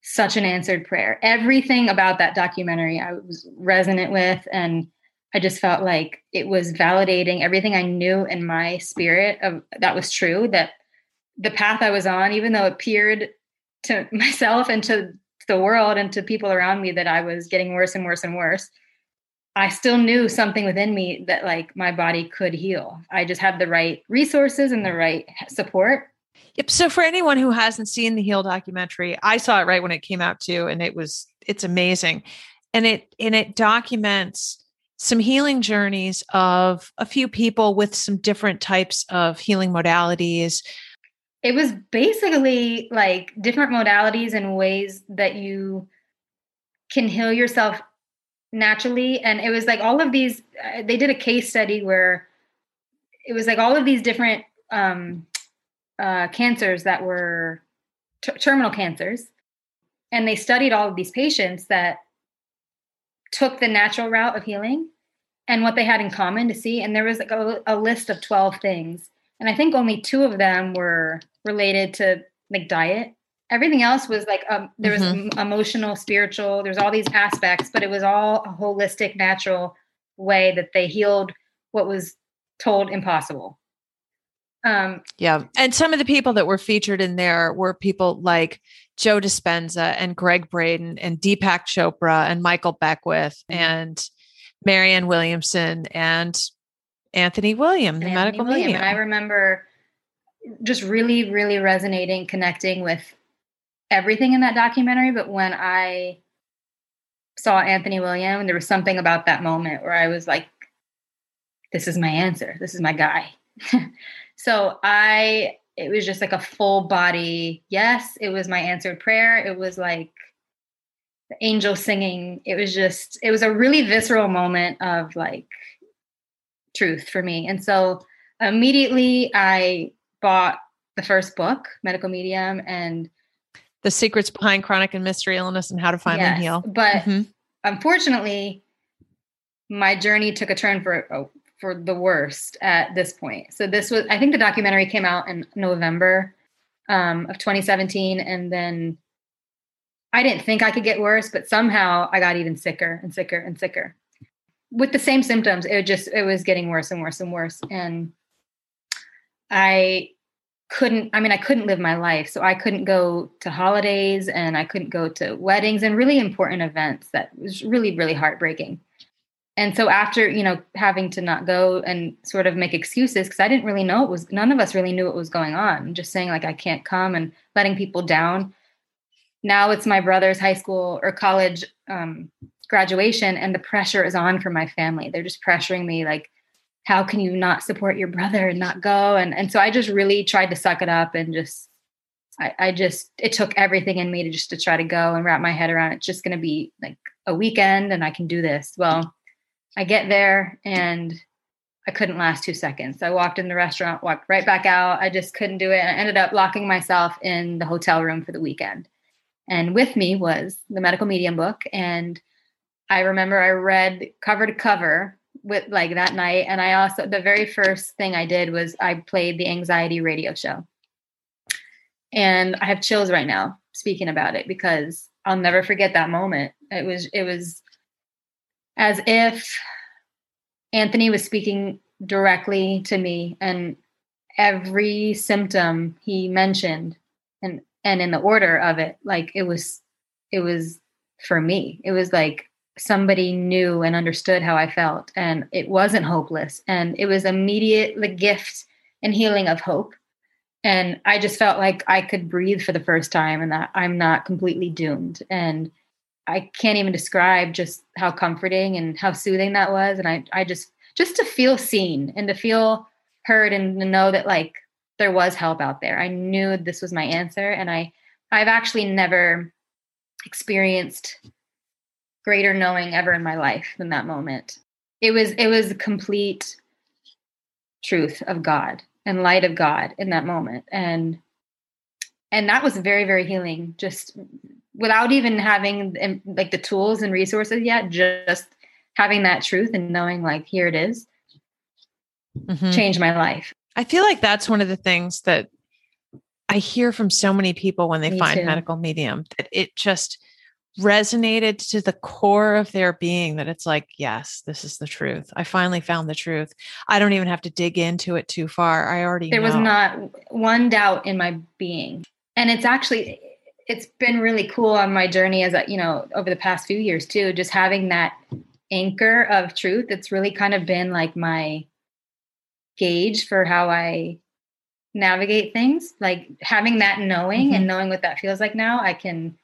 such an answered prayer. Everything about that documentary I was resonant with. And I just felt like it was validating everything I knew in my spirit of that was true that the path I was on, even though it appeared to myself and to the world and to people around me that I was getting worse and worse and worse, I still knew something within me that like my body could heal. I just had the right resources and the mm. right support. Yep. So for anyone who hasn't seen the Heal documentary, I saw it right when it came out too, and it was it's amazing. And it and it documents some healing journeys of a few people with some different types of healing modalities, it was basically like different modalities and ways that you can heal yourself naturally. And it was like all of these uh, they did a case study where it was like all of these different um, uh, cancers that were t- terminal cancers. And they studied all of these patients that took the natural route of healing and what they had in common to see. And there was like a, a list of 12 things and i think only two of them were related to like diet. Everything else was like um, there was mm-hmm. emotional, spiritual. There's all these aspects, but it was all a holistic, natural way that they healed what was told impossible. Um, yeah, and some of the people that were featured in there were people like Joe Dispenza and Gregg Braden and Deepak Chopra and Michael Beckwith mm-hmm. and Marianne Williamson and Anthony William, the Anthony medical William. medium. And I remember just really, really resonating, connecting with everything in that documentary. But when I saw Anthony William, there was something about that moment where I was like, this is my answer. This is my guy. so I, it was just like a full body yes. It was my answered prayer. It was like the angel singing. It was just, it was a really visceral moment of like truth for me. And so immediately I bought the first book, Medical Medium, and the secrets behind chronic and mystery illness and how to find yes, and heal. But mm-hmm. unfortunately, my journey took a turn for oh, for the worst at this point. So this was, I think, the documentary came out in November um, of 2017, and then I didn't think I could get worse, but somehow I got even sicker and sicker and sicker with the same symptoms. It just it was getting worse and worse and worse, and I couldn't i mean i couldn't live my life. So i couldn't go to holidays and i couldn't go to weddings and really important events that was really really heartbreaking. And so after you know having to not go and sort of make excuses because i didn't really know it was none of us really knew what was going on. Just saying like i can't come and letting people down. Now it's my brother's high school or college um, graduation and the pressure is on for my family they're just pressuring me like how can you not support your brother and not go? And and so I just really tried to suck it up and just I, I just it took everything in me to just to try to go and wrap my head around it's just gonna be like a weekend and I can do this. Well, I get there and I couldn't last two seconds. I walked in the restaurant, walked right back out. I just couldn't do it. I ended up locking myself in the hotel room for the weekend. And with me was the medical medium book. And I remember I read cover to cover with like that night. And i also the very first thing i did was i played the anxiety radio show. And i have chills right now speaking about it because i'll never forget that moment. It was it was as if anthony was speaking directly to me and every symptom he mentioned and and in the order of it like it was it was for me. It was like somebody knew and understood how I felt and it wasn't hopeless and it was immediate the gift and healing of hope. And I just felt like I could breathe for the first time and that I'm not completely doomed. And I can't even describe just how comforting and how soothing that was. And I I just just to feel seen and to feel heard and to know that like there was help out there. I knew this was my answer and I I've actually never experienced greater knowing ever in my life than that moment. It was it was complete truth of God and light of God in that moment. And and that was very very healing just without even having like the tools and resources yet just having that truth and knowing like here it is, mm-hmm. changed my life i feel like that's one of the things that i hear from so many people when they Me find too. medical medium that it just resonated to the core of their being that it's like yes this is the truth. I finally found the truth. I don't even have to dig into it too far. I already there know. was not one doubt in my being. And it's actually it's been really cool on my journey as a, you know over the past few years too just having that anchor of truth. It's really kind of been like my gauge for how i navigate things. Like having that knowing mm-hmm. and knowing what that feels like now i can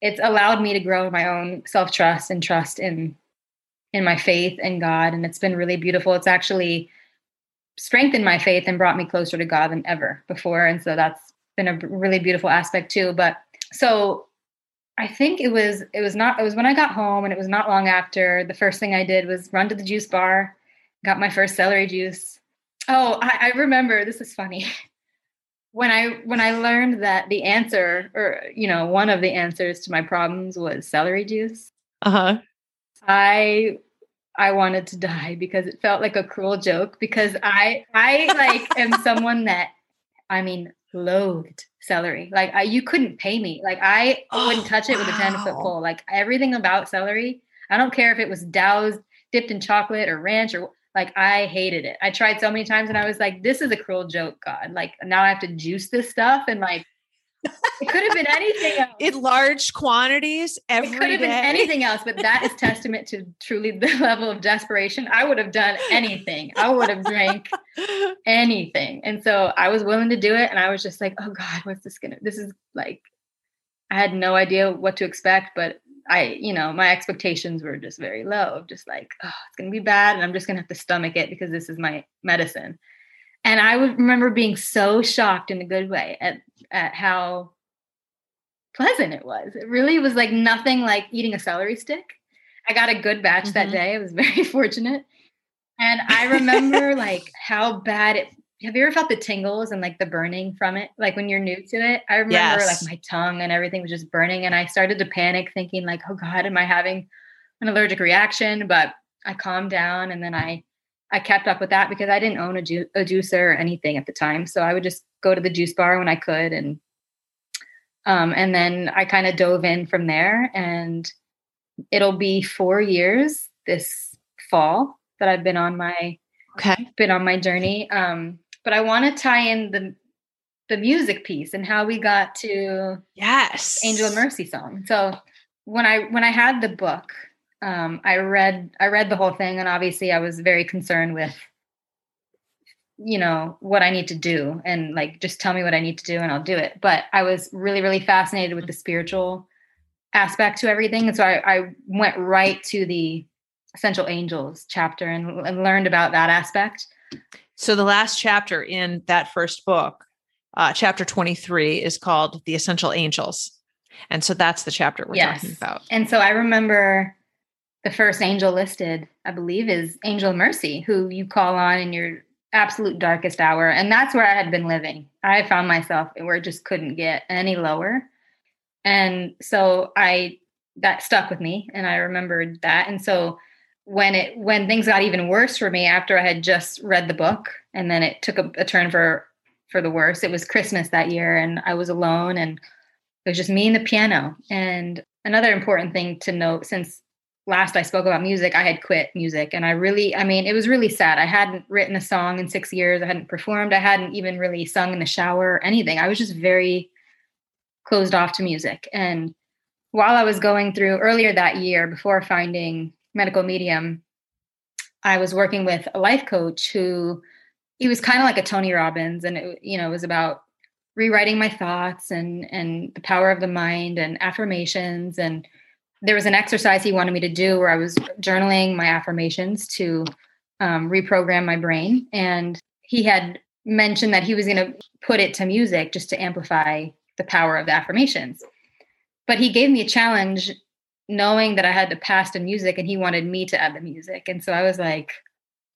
it's allowed me to grow my own self-trust and trust in in my faith and god and it's been really beautiful it's actually strengthened my faith and brought me closer to god than ever before and so that's been a really beautiful aspect too but so I think it was it was not it was when I got home and it was not long after the first thing I did was run to the juice bar, got my first celery juice. Oh, I, I remember this is funny. when I when I learned that the answer or you know one of the answers to my problems was celery juice. Uh-huh. I I wanted to die because it felt like a cruel joke because I I like am someone that I mean loathed celery. Like I, you couldn't pay me. Like I oh, wouldn't touch it with a 10 foot pole. Like everything about celery, I don't care if it was doused, dipped in chocolate or ranch or like I hated it. I tried so many times and I was like, this is a cruel joke, God. Like now I have to juice this stuff and like it could have been anything else. in large quantities every it could have day. been anything else but that is testament to truly the level of desperation i would have done anything i would have drank anything and so i was willing to do it and i was just like oh god what's this gonna this is like i had no idea what to expect but i you know my expectations were just very low just like oh it's gonna be bad and i'm just gonna have to stomach it because this is my medicine and I would remember being so shocked in a good way at at how pleasant it was. It really was like nothing like eating a celery stick. I got a good batch mm-hmm. that day. I was very fortunate. And I remember like how bad it have you ever felt the tingles and like the burning from it? Like when you're new to it? I remember yes. like my tongue and everything was just burning and I started to panic thinking like, "Oh god, am I having an allergic reaction?" But I calmed down and then I I kept up with that because I didn't own a, ju- a juicer or anything at the time. So I would just go to the juice bar when I could. And, um, and then I kind of dove in from there and it'll be four years this fall that I've been on my, okay. been on my journey. Um, but I want to tie in the, the music piece and how we got to yes angel mercy song so when i when i had the book um, I read I read the whole thing, and obviously I was very concerned with, you know, what I need to do, and like just tell me what I need to do, and I'll do it. But I was really really fascinated with the spiritual aspect to everything, and so I, I went right to the essential angels chapter and, and learned about that aspect. So the last chapter in that first book, uh, chapter twenty three, is called the essential angels. And so that's the chapter we're yes. talking about. And so I remember the first angel listed, I believe, is Angel Mercy, who you call on in your absolute darkest hour. And that's where I had been living. I found myself where it just couldn't get any lower. And so I that stuck with me and I remembered that. And so when it when things got even worse for me after I had just read the book and then it took a, a turn for for the worse, it was Christmas that year and I was alone and it was just me and the piano. And another important thing to note since last I spoke about music, I had quit music. And I really, I mean, it was really sad. I hadn't written a song in six years. I hadn't performed. I hadn't even really sung in the shower or anything. I was just very closed off to music. And while I was going through earlier that year, before finding medical medium, I was working with a life coach who he was kind of like a Tony Robbins. And it, you know, it was about rewriting my thoughts and and the power of the mind and affirmations and there was an exercise he wanted me to do where I was journaling my affirmations to um, reprogram my brain. And he had mentioned that he was going to put it to music just to amplify the power of the affirmations. But he gave me a challenge knowing that I had the past to music and he wanted me to add the music. And so I was like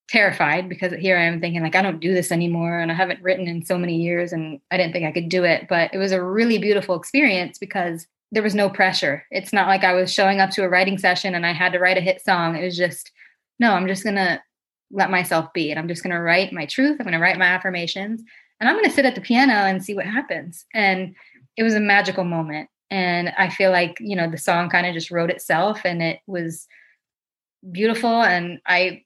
terrified because here I am thinking like I don't do this anymore and I haven't written in so many years and I didn't think I could do it, but it was a really beautiful experience because there was no pressure. It's not like I was showing up to a writing session and I had to write a hit song. It was just no, I'm just going to let myself be and I'm just going to write my truth. I'm going to write my affirmations and I'm going to sit at the piano and see what happens. And it was a magical moment and i feel like you know the song kind of just wrote itself and it was beautiful and i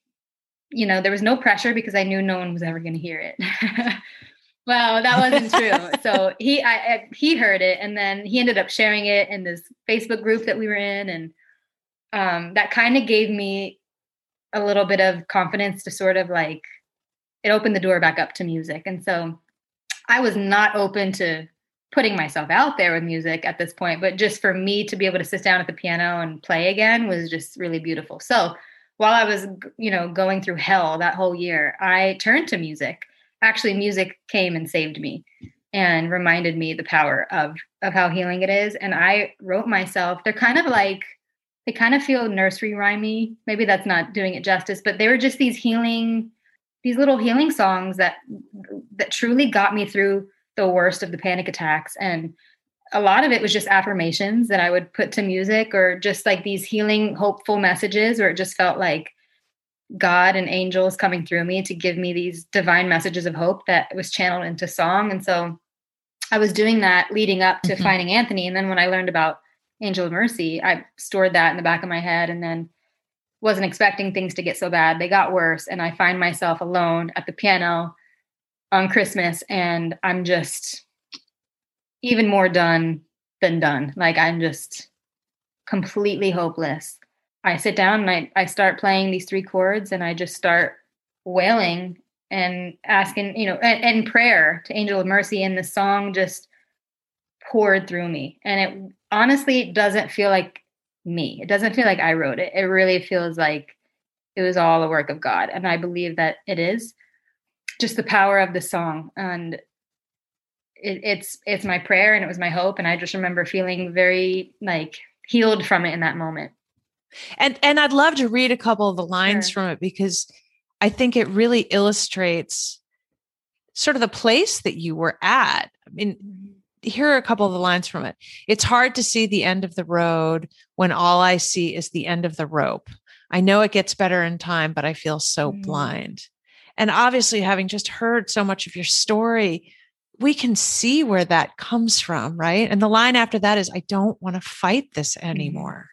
you know there was no pressure because i knew no one was ever going to hear it. Well that wasn't true. So he I, I, he heard it and then he ended up sharing it in this facebook group that we were in and um, that kind of gave me a little bit of confidence to sort of like it opened the door back up to music. And so i was not open to putting myself out there with music at this point, but just for me to be able to sit down at the piano and play again was just really beautiful. So while I was, you know, going through hell that whole year, I turned to music. Actually, music came and saved me and reminded me the power of of how healing it is. And I wrote myself. They're kind of like they kind of feel nursery rhymey. Maybe that's not doing it justice, but they were just these healing, these little healing songs that that truly got me through the worst of the panic attacks and a lot of it was just affirmations that I would put to music or just like these healing, hopeful messages where it just felt like God and angels coming through me to give me these divine messages of hope that was channeled into song. And so I was doing that leading up to mm-hmm. finding Anthony. And then when I learned about Angel of Mercy, I stored that in the back of my head and then wasn't expecting things to get so bad. They got worse. And I find myself alone at the piano on Christmas and I'm just even more done than done. Like I'm just completely hopeless. I sit down and I, I start playing these three chords and I just start wailing and asking, you know, and, and prayer to Angel of Mercy. And the song just poured through me. And it honestly doesn't feel like me. It doesn't feel like I wrote it. It really feels like it was all a work of God. And I believe that it is just the power of the song. And it, it's it's my prayer and it was my hope. And i just remember feeling very like healed from it in that moment. And and i'd love to read a couple of the lines sure. from it because i think it really illustrates sort of the place that you were at. I mean mm-hmm. here are a couple of the lines from it. It's hard to see the end of the road when all i see is the end of the rope. I know it gets better in time but i feel so mm. blind and obviously, having just heard so much of your story, we can see where that comes from, right? And the line after that is, I don't want to fight this mm-hmm. anymore.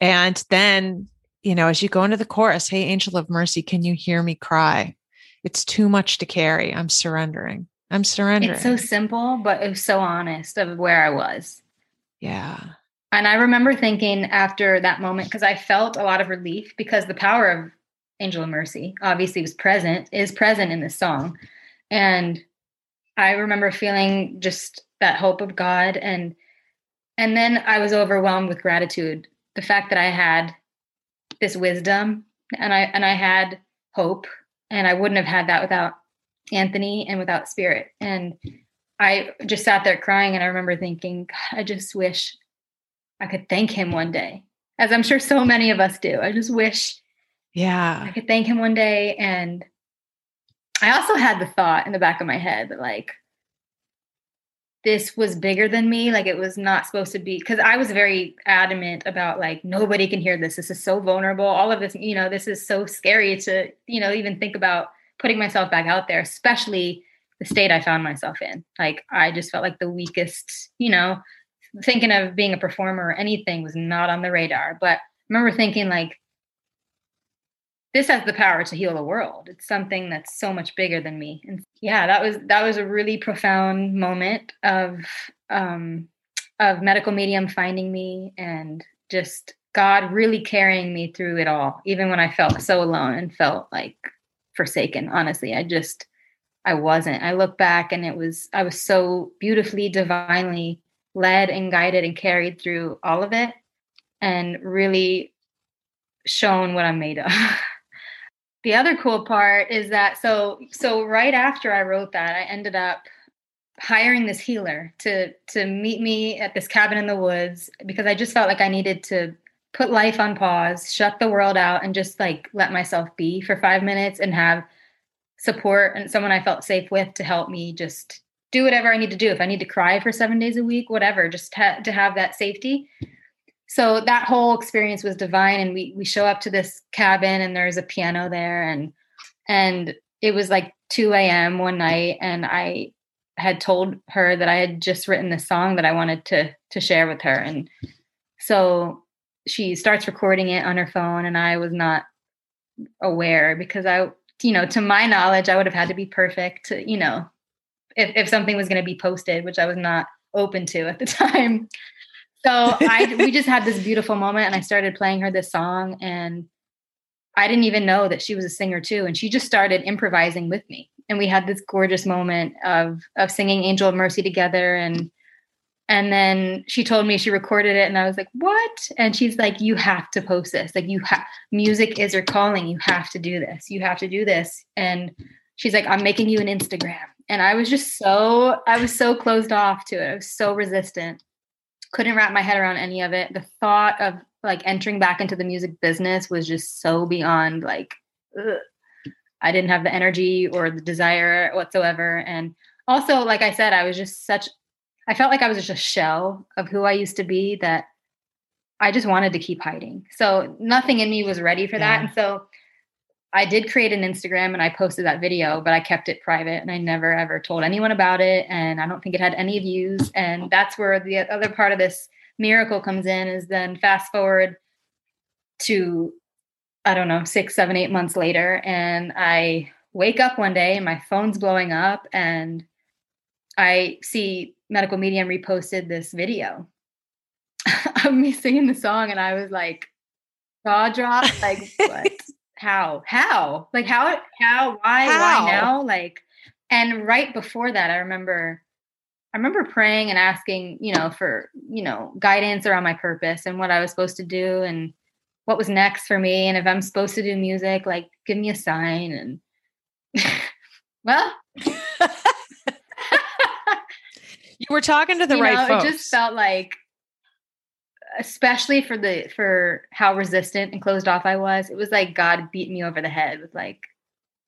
And then, you know, as you go into the chorus, Hey, angel of mercy, can you hear me cry? It's too much to carry. I'm surrendering. I'm surrendering. It's so simple, but it was so honest of where I was. Yeah. And I remember thinking after that moment, because I felt a lot of relief because the power of Angel of Mercy obviously was present, is present in this song. And I remember feeling just that hope of God and and then I was overwhelmed with gratitude. The fact that I had this wisdom and I and I had hope and I wouldn't have had that without Anthony and without spirit. And I just sat there crying and I remember thinking, I just wish I could thank him one day. As I'm sure so many of us do. I just wish yeah. I could thank him one day. And I also had the thought in the back of my head that, like, this was bigger than me. Like, it was not supposed to be, because I was very adamant about, like, nobody can hear this. This is so vulnerable. All of this, you know, this is so scary to, you know, even think about putting myself back out there, especially the state I found myself in. Like, I just felt like the weakest, you know, thinking of being a performer or anything was not on the radar. But I remember thinking, like, this has the power to heal the world. It's something that's so much bigger than me. And yeah, that was that was a really profound moment of um of medical medium finding me and just God really carrying me through it all, even when I felt so alone and felt like forsaken. Honestly, I just I wasn't. I look back and it was I was so beautifully, divinely led and guided and carried through all of it and really shown what I'm made of. the other cool part is that so so right after I wrote that, I ended up hiring this healer to to meet me at this cabin in the woods because I just felt like I needed to put life on pause, shut the world out and just like let myself be for 5 minutes and have support and someone I felt safe with to help me just do whatever I need to do. If I need to cry for 7 days a week, whatever, just to have that safety. So that whole experience was divine and we we show up to this cabin and there's a piano there and and it was like 2 a.m. one night and I had told her that I had just written this song that I wanted to to share with her and so she starts recording it on her phone and I was not aware because I you know to my knowledge I would have had to be perfect to, you know if if something was going to be posted which I was not open to at the time so I we just had this beautiful moment and I started playing her this song and I didn't even know that she was a singer too and she just started improvising with me and we had this gorgeous moment of of singing Angel of Mercy together and and then she told me she recorded it and I was like, "What?" And she's like, "You have to post this. Like you have music is your calling. You have to do this. You have to do this." And she's like, "I'm making you an Instagram." And I was just so I was so closed off to it. I was so resistant. Couldn't wrap my head around any of it. The thought of like entering back into the music business was just so beyond like ugh. I didn't have the energy or the desire whatsoever. And also, like I said, I was just such, I felt like I was just a shell of who I used to be that I just wanted to keep hiding. So nothing in me was ready for that. And so I did create an Instagram and I posted that video, but I kept it private and I never ever told anyone about it. And I don't think it had any views. And that's where the other part of this miracle comes in is then fast forward to I don't know, six, seven, eight months later. And I wake up one day and my phone's blowing up and I see Medical Medium reposted this video of me singing the song. And I was like, jaw drop, like, what? How? How? Like, how? How? Why? How? Why now? Like, and right before that, I remember. I remember praying and asking, you know, for, you know, guidance around my purpose and what I was supposed to do and what was next for me and if I'm supposed to do music, like give me a sign and well you were talking to the right know, folks. It just felt like especially for the for how resistant and closed off I was, it was like God beat me over the head with like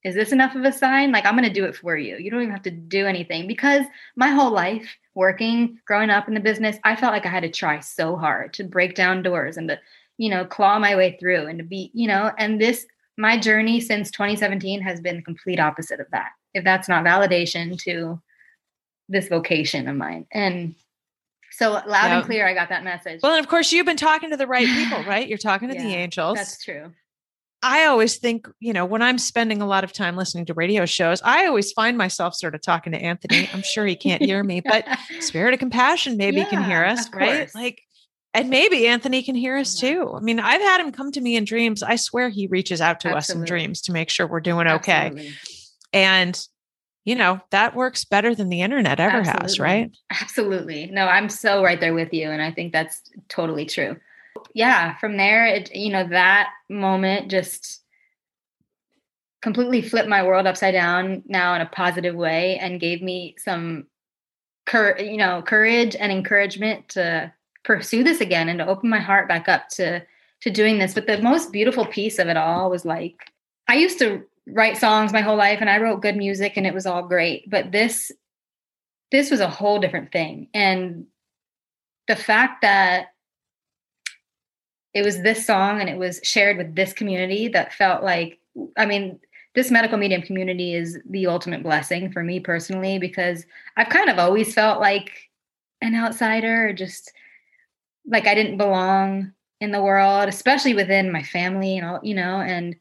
is this enough of a sign? Like, I'm to do it for you. You don't even have to do anything because my whole life working, growing up in the business, I felt like I had to try so hard to break down doors and to you know, claw my way through and to be, you know, and this, my journey since 2017 has been the complete opposite of that. If that's not validation to this vocation of mine. And so loud yep. and clear, I got that message. Well, and of course, you've been talking to the right people, right? You're talking to yeah, the angels. That's true. I always think, you know, when I'm spending a lot of time listening to radio shows, I always find myself sort of talking to Anthony. I'm sure he can't hear me, but Spirit of Compassion maybe yeah, can hear us, right? Like and maybe Anthony can hear us too. I mean, I've had him come to me in dreams. I swear he reaches out to Absolutely. us in dreams to make sure we're doing okay. Absolutely. And you know, that works better than the internet ever Absolutely. has, right? Absolutely. No, I'm so right there with you and I think that's totally true. Yeah, from there it you know, that moment just completely flipped my world upside down now in a positive way and gave me some cur- you know, courage and encouragement to pursue this again and to open my heart back up to to doing this. But the most beautiful piece of it all was like I used to write songs my whole life and I wrote good music and it was all great. But this this was a whole different thing. And the fact that it was this song and it was shared with this community that felt like I mean this medical medium community is the ultimate blessing for me personally because I've kind of always felt like an outsider or just like I didn't belong in the world, especially within my family and all, you know, and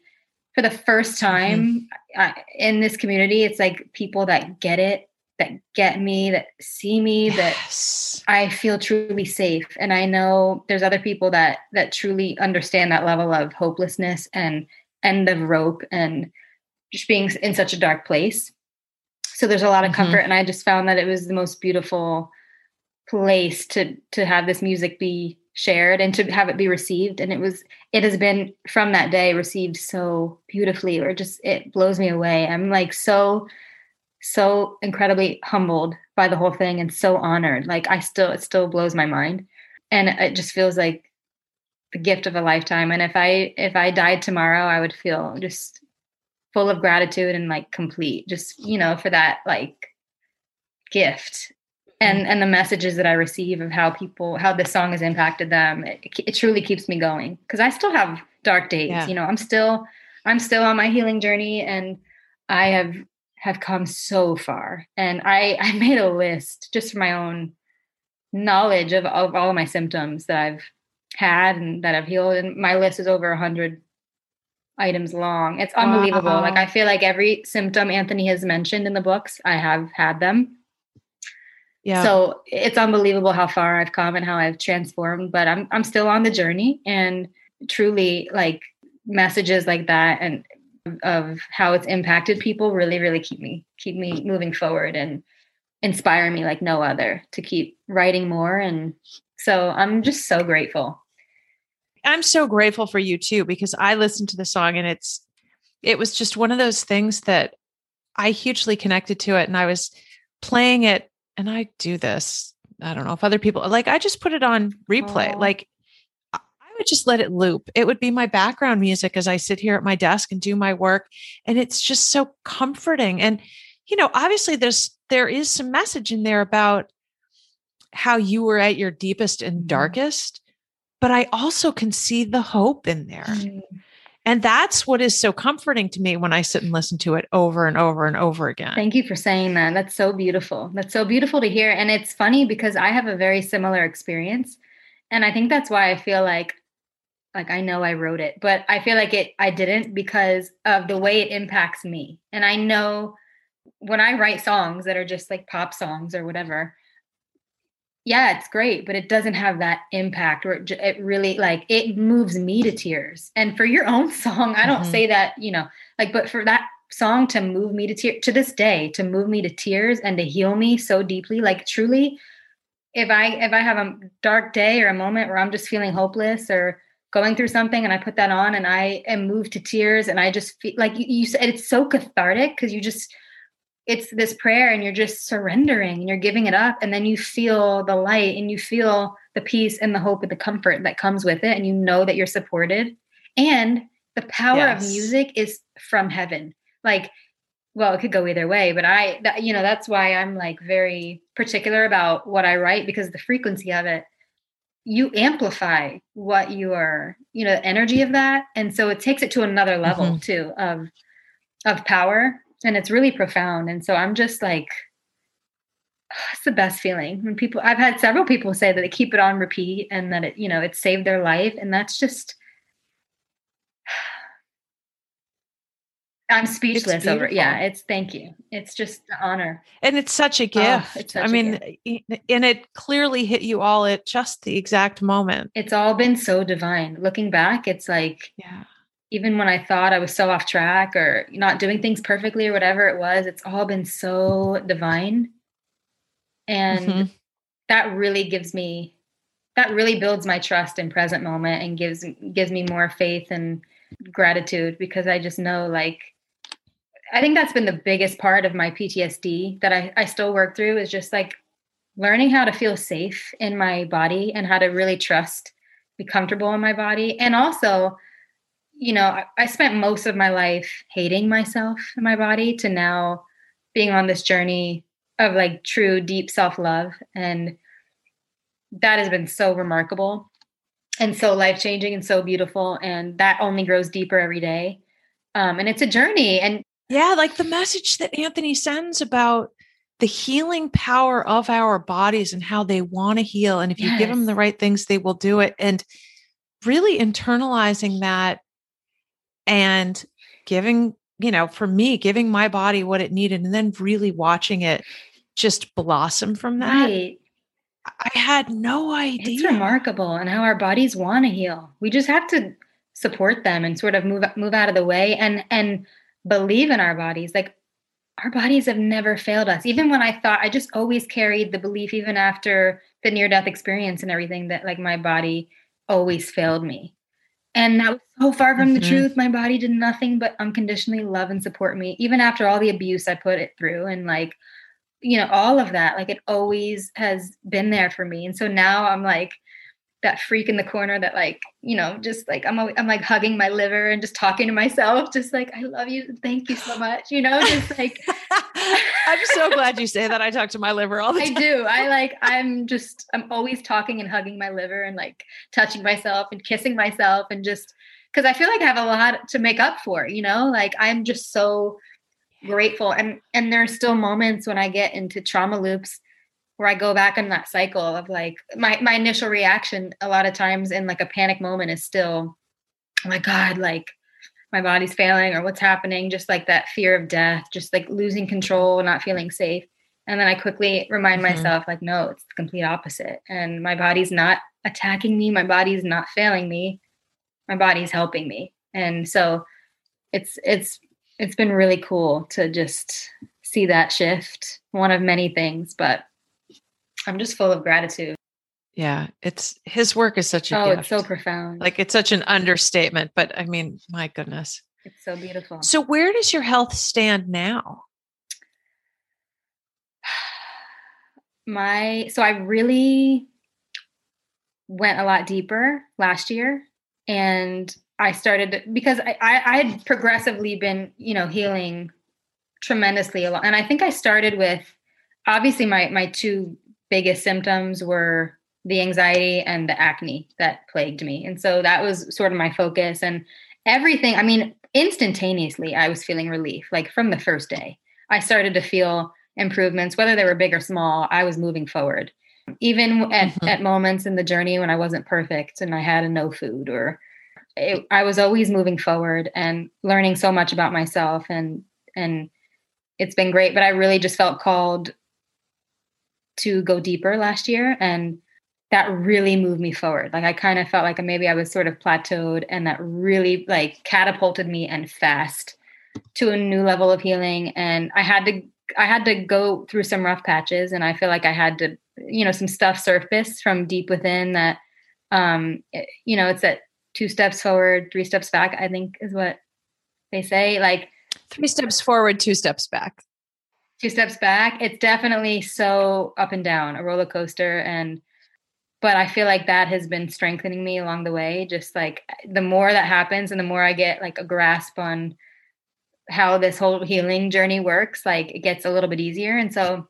for the first mm-hmm. time mm-hmm. I, in this community, it's like people that get it, that get me, that see me, yes. that I feel truly safe. And I know there's other people that that truly understand that level of hopelessness and end of rope and just being in such a dark place. So there's a lot of mm-hmm. comfort. And I just found that it was the most beautiful place to to have this music be shared and to have it be received and it was it has been from that day received so beautifully or just it blows me away i'm like so so incredibly humbled by the whole thing and so honored. Like I still, it still blows my mind. And it just feels like the gift of a lifetime. And if I, if I died tomorrow, I would feel just full of gratitude and like complete, just, you know, for that like gift Mm-hmm. and and the messages that I receive of how people how this song has impacted them it, it truly keeps me going. Because I still have dark days yeah. you know I'm still I'm still on my healing journey and I have have come so far. And I I made a list just for my own knowledge of, of all of my symptoms that I've had and that I've healed and my list is over a hundred items long. It's unbelievable. Wow. like I feel like every symptom Anthony has mentioned in the books I have had them yeah. So it's unbelievable how far I've come and how I've transformed, but I'm I'm still on the journey and truly like messages like that and of how it's impacted people really really keep me keep me moving forward and inspire me like no other to keep writing more and so I'm just so grateful. I'm so grateful for you too because I listened to the song and it's it was just one of those things that I hugely connected to it and I was playing it and I do this. I don't know if other people like I just put it on replay. Aww. Like I would just let it loop. It would be my background music as I sit here at my desk and do my work. And it's just so comforting. And, you know, obviously there's there is some message in there about how you were at your deepest and mm-hmm. darkest, but I also can see the hope in there. Mm-hmm. And that's what is so comforting to me when I sit and listen to it over and over and over again. Thank you for saying that. That's so beautiful. That's so beautiful to hear. And it's funny because I have a very similar experience. And I think that's why I feel like like I know I wrote it, but I feel like it I didn't because of the way it impacts me. And I know when I write songs that are just like pop songs or whatever, yeah, it's great, but it doesn't have that impact or it, it, really like it moves me to tears. And for your own song, I don't mm-hmm. say that, you know, like, but for that song to move me to tears to this day, to move me to tears and to heal me so deeply, like truly, if I if I have a dark day or a moment where I'm just feeling hopeless or going through something and I put that on and I am moved to tears and I just feel like you, you said it's so cathartic because you just it's this prayer and you're just surrendering and you're giving it up and then you feel the light and you feel the peace and the hope and the comfort that comes with it and you know that you're supported and the power yes. of music is from heaven like well it could go either way but i that, you know that's why i'm like very particular about what i write because the frequency of it you amplify what you are you know the energy of that and so it takes it to another level mm-hmm. too of of power and it's really profound and so i'm just like it's the best feeling when people i've had several people say that they keep it on repeat and that it you know it saved their life and that's just i'm speechless over it yeah it's thank you. It's just an honor. And it's such a oh, gift. oh, such i mean gift. and it clearly hit you all at just the exact moment. It's all been so divine. Looking back it's like yeah even when I thought I was so off track or not doing things perfectly or whatever it was, it's all been so divine. And mm-hmm. that really gives me that really builds my trust in present moment and gives gives me more faith and gratitude because I just know like I think that's been the biggest part of my PTSD that I, I still work through is just like learning how to feel safe in my body and how to really trust, be comfortable in my body. And also you know, I, I spent most of my life hating myself and my body to now being on this journey of like true deep self-love. And that has been so remarkable and so life-changing and so beautiful. And that only grows deeper every day. Um, and it's a journey. And yeah like the message that anthony sends about the healing power of our bodies and how they want to heal. And if you yes. give them the right things they will do it. And really internalizing that and giving, you know, for me, giving my body what it needed and then really watching it just blossom from that. Right. I had no idea. It's remarkable and how our bodies want to heal. We just have to support them and sort of move move out of the way and and believe in our bodies. Like our bodies have never failed us. Even when I thought I just always carried the belief even after the near death experience and everything that like my body always failed me And that was so far from mm-hmm. the truth. My body did nothing but unconditionally love and support me, even after all the abuse I put it through and like, you know, all of that. Like it always has been there for me. And so now I'm like, that freak in the corner that like you know just like I'm I'm like hugging my liver and just talking to myself just like I love you. Thank you so much you know just like I'm so glad you say that. I talk to my liver all the time. I do. I like I'm just I'm always talking and hugging my liver and like touching myself and kissing myself and just because I feel like I have a lot to make up for you know? Like I'm just so grateful. And and there's still moments when I get into trauma loops where I go back in that cycle of like my my initial reaction a lot of times in like a panic moment is still oh my god like my body's failing or what's happening just like that fear of death just like losing control not feeling safe. And then I quickly remind mm-hmm. myself like no it's the complete opposite. And my body's not attacking me. My body's not failing me. My body's helping me. And so it's it's it's been really cool to just see that shift one of many things but I'm just full of gratitude. Yeah, it's his work is such a oh, gift. it's so profound. Like it's such an understatement, but I mean, my goodness, it's so beautiful. So, where does your health stand now? My so I really went a lot deeper last year, and I started because I, I, I had progressively been you know healing tremendously a lot, and I think I started with obviously my my two biggest symptoms were the anxiety and the acne that plagued me. And so that was sort of my focus and everything. I mean, instantaneously, I was feeling relief, like from the first day. I started to feel improvements, whether they were big or small, I was moving forward. Even at, mm-hmm. at moments in the journey when I wasn't perfect and I had a no food or it, I was always moving forward and learning so much about myself and and it's been great but I really just felt called to go deeper last year and that really moved me forward. Like I kind of felt like maybe I was sort of plateaued and that really like catapulted me and fast to a new level of healing and I had to I had to go through some rough patches and I feel like I had to you know some stuff surface from deep within that um it, you know it's that two steps forward, three steps back I think is what they say like three steps forward, two steps back two steps back it's definitely so up and down a roller coaster and but i feel like that has been strengthening me along the way just like the more that happens and the more i get like a grasp on how this whole healing journey works like it gets a little bit easier and so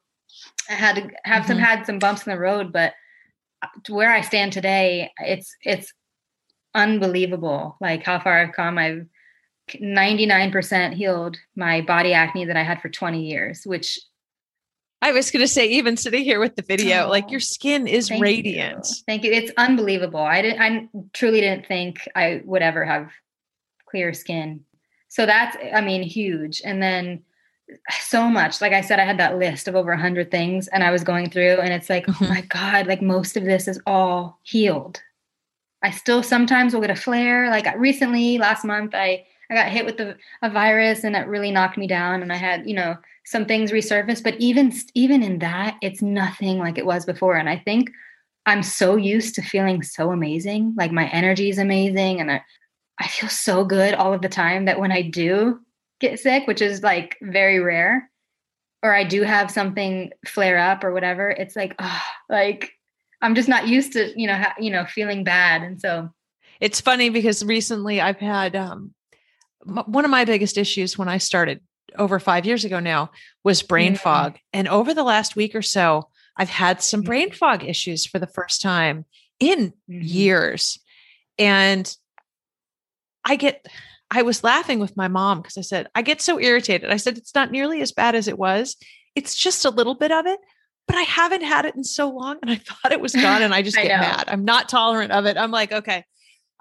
i had to have mm-hmm. some had some bumps in the road but to where i stand today it's it's unbelievable like how far i've come i've 99% healed my body acne that I had for 20 years, which I was going to say, even sitting here with the video, oh, like your skin is thank radiant. You. Thank you. It's unbelievable. I didn't, I truly didn't think I would ever have clear skin. So that's, I mean, huge. And then so much, like I said, I had that list of over a hundred things and I was going through and it's like, mm-hmm. oh my God, like most of this is all healed. I still sometimes will get a flare. Like recently, last month, I I got hit with the, a virus and it really knocked me down and I had, you know, some things resurface, but even even in that, it's nothing like it was before and I think I'm so used to feeling so amazing, like my energy is amazing and I I feel so good all of the time that when I do get sick, which is like very rare, or I do have something flare up or whatever, it's like, oh, like I'm just not used to, you know, ha- you know, feeling bad. And so it's funny because recently I've had um one of my biggest issues when I started over five years ago now was brain mm-hmm. fog. And over the last week or so, I've had some brain fog issues for the first time in mm-hmm. years. And I get, I was laughing with my mom because I said, I get so irritated. I said, it's not nearly as bad as it was. It's just a little bit of it, but I haven't had it in so long. And I thought it was gone. And I just get mad. I'm not tolerant of it. I'm like, okay,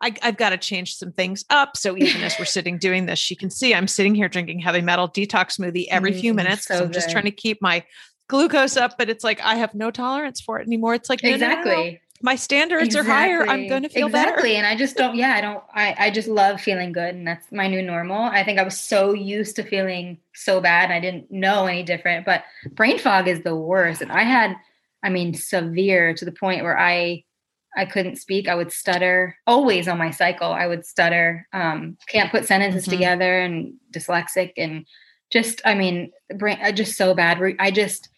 I, have got to change some things up. So even as we're sitting doing this, she can see I'm sitting here drinking heavy metal detox smoothie every few mm, minutes. So I'm just trying to keep my glucose up, but it's like I have no tolerance for it anymore. It's like exactly. No, no. My standards exactly. are higher. I'm going to feel exactly. better. And I just don't. Yeah, I don't. I I just love feeling good, and that's my new normal. I think I was so used to feeling so bad, I didn't know any different. But brain fog is the worst, and I had, I mean, severe to the point where I I couldn't speak. I would stutter always on my cycle. I would stutter, um, can't put sentences mm-hmm. together and dyslexic and just, I mean, brain, uh, just so bad. I just,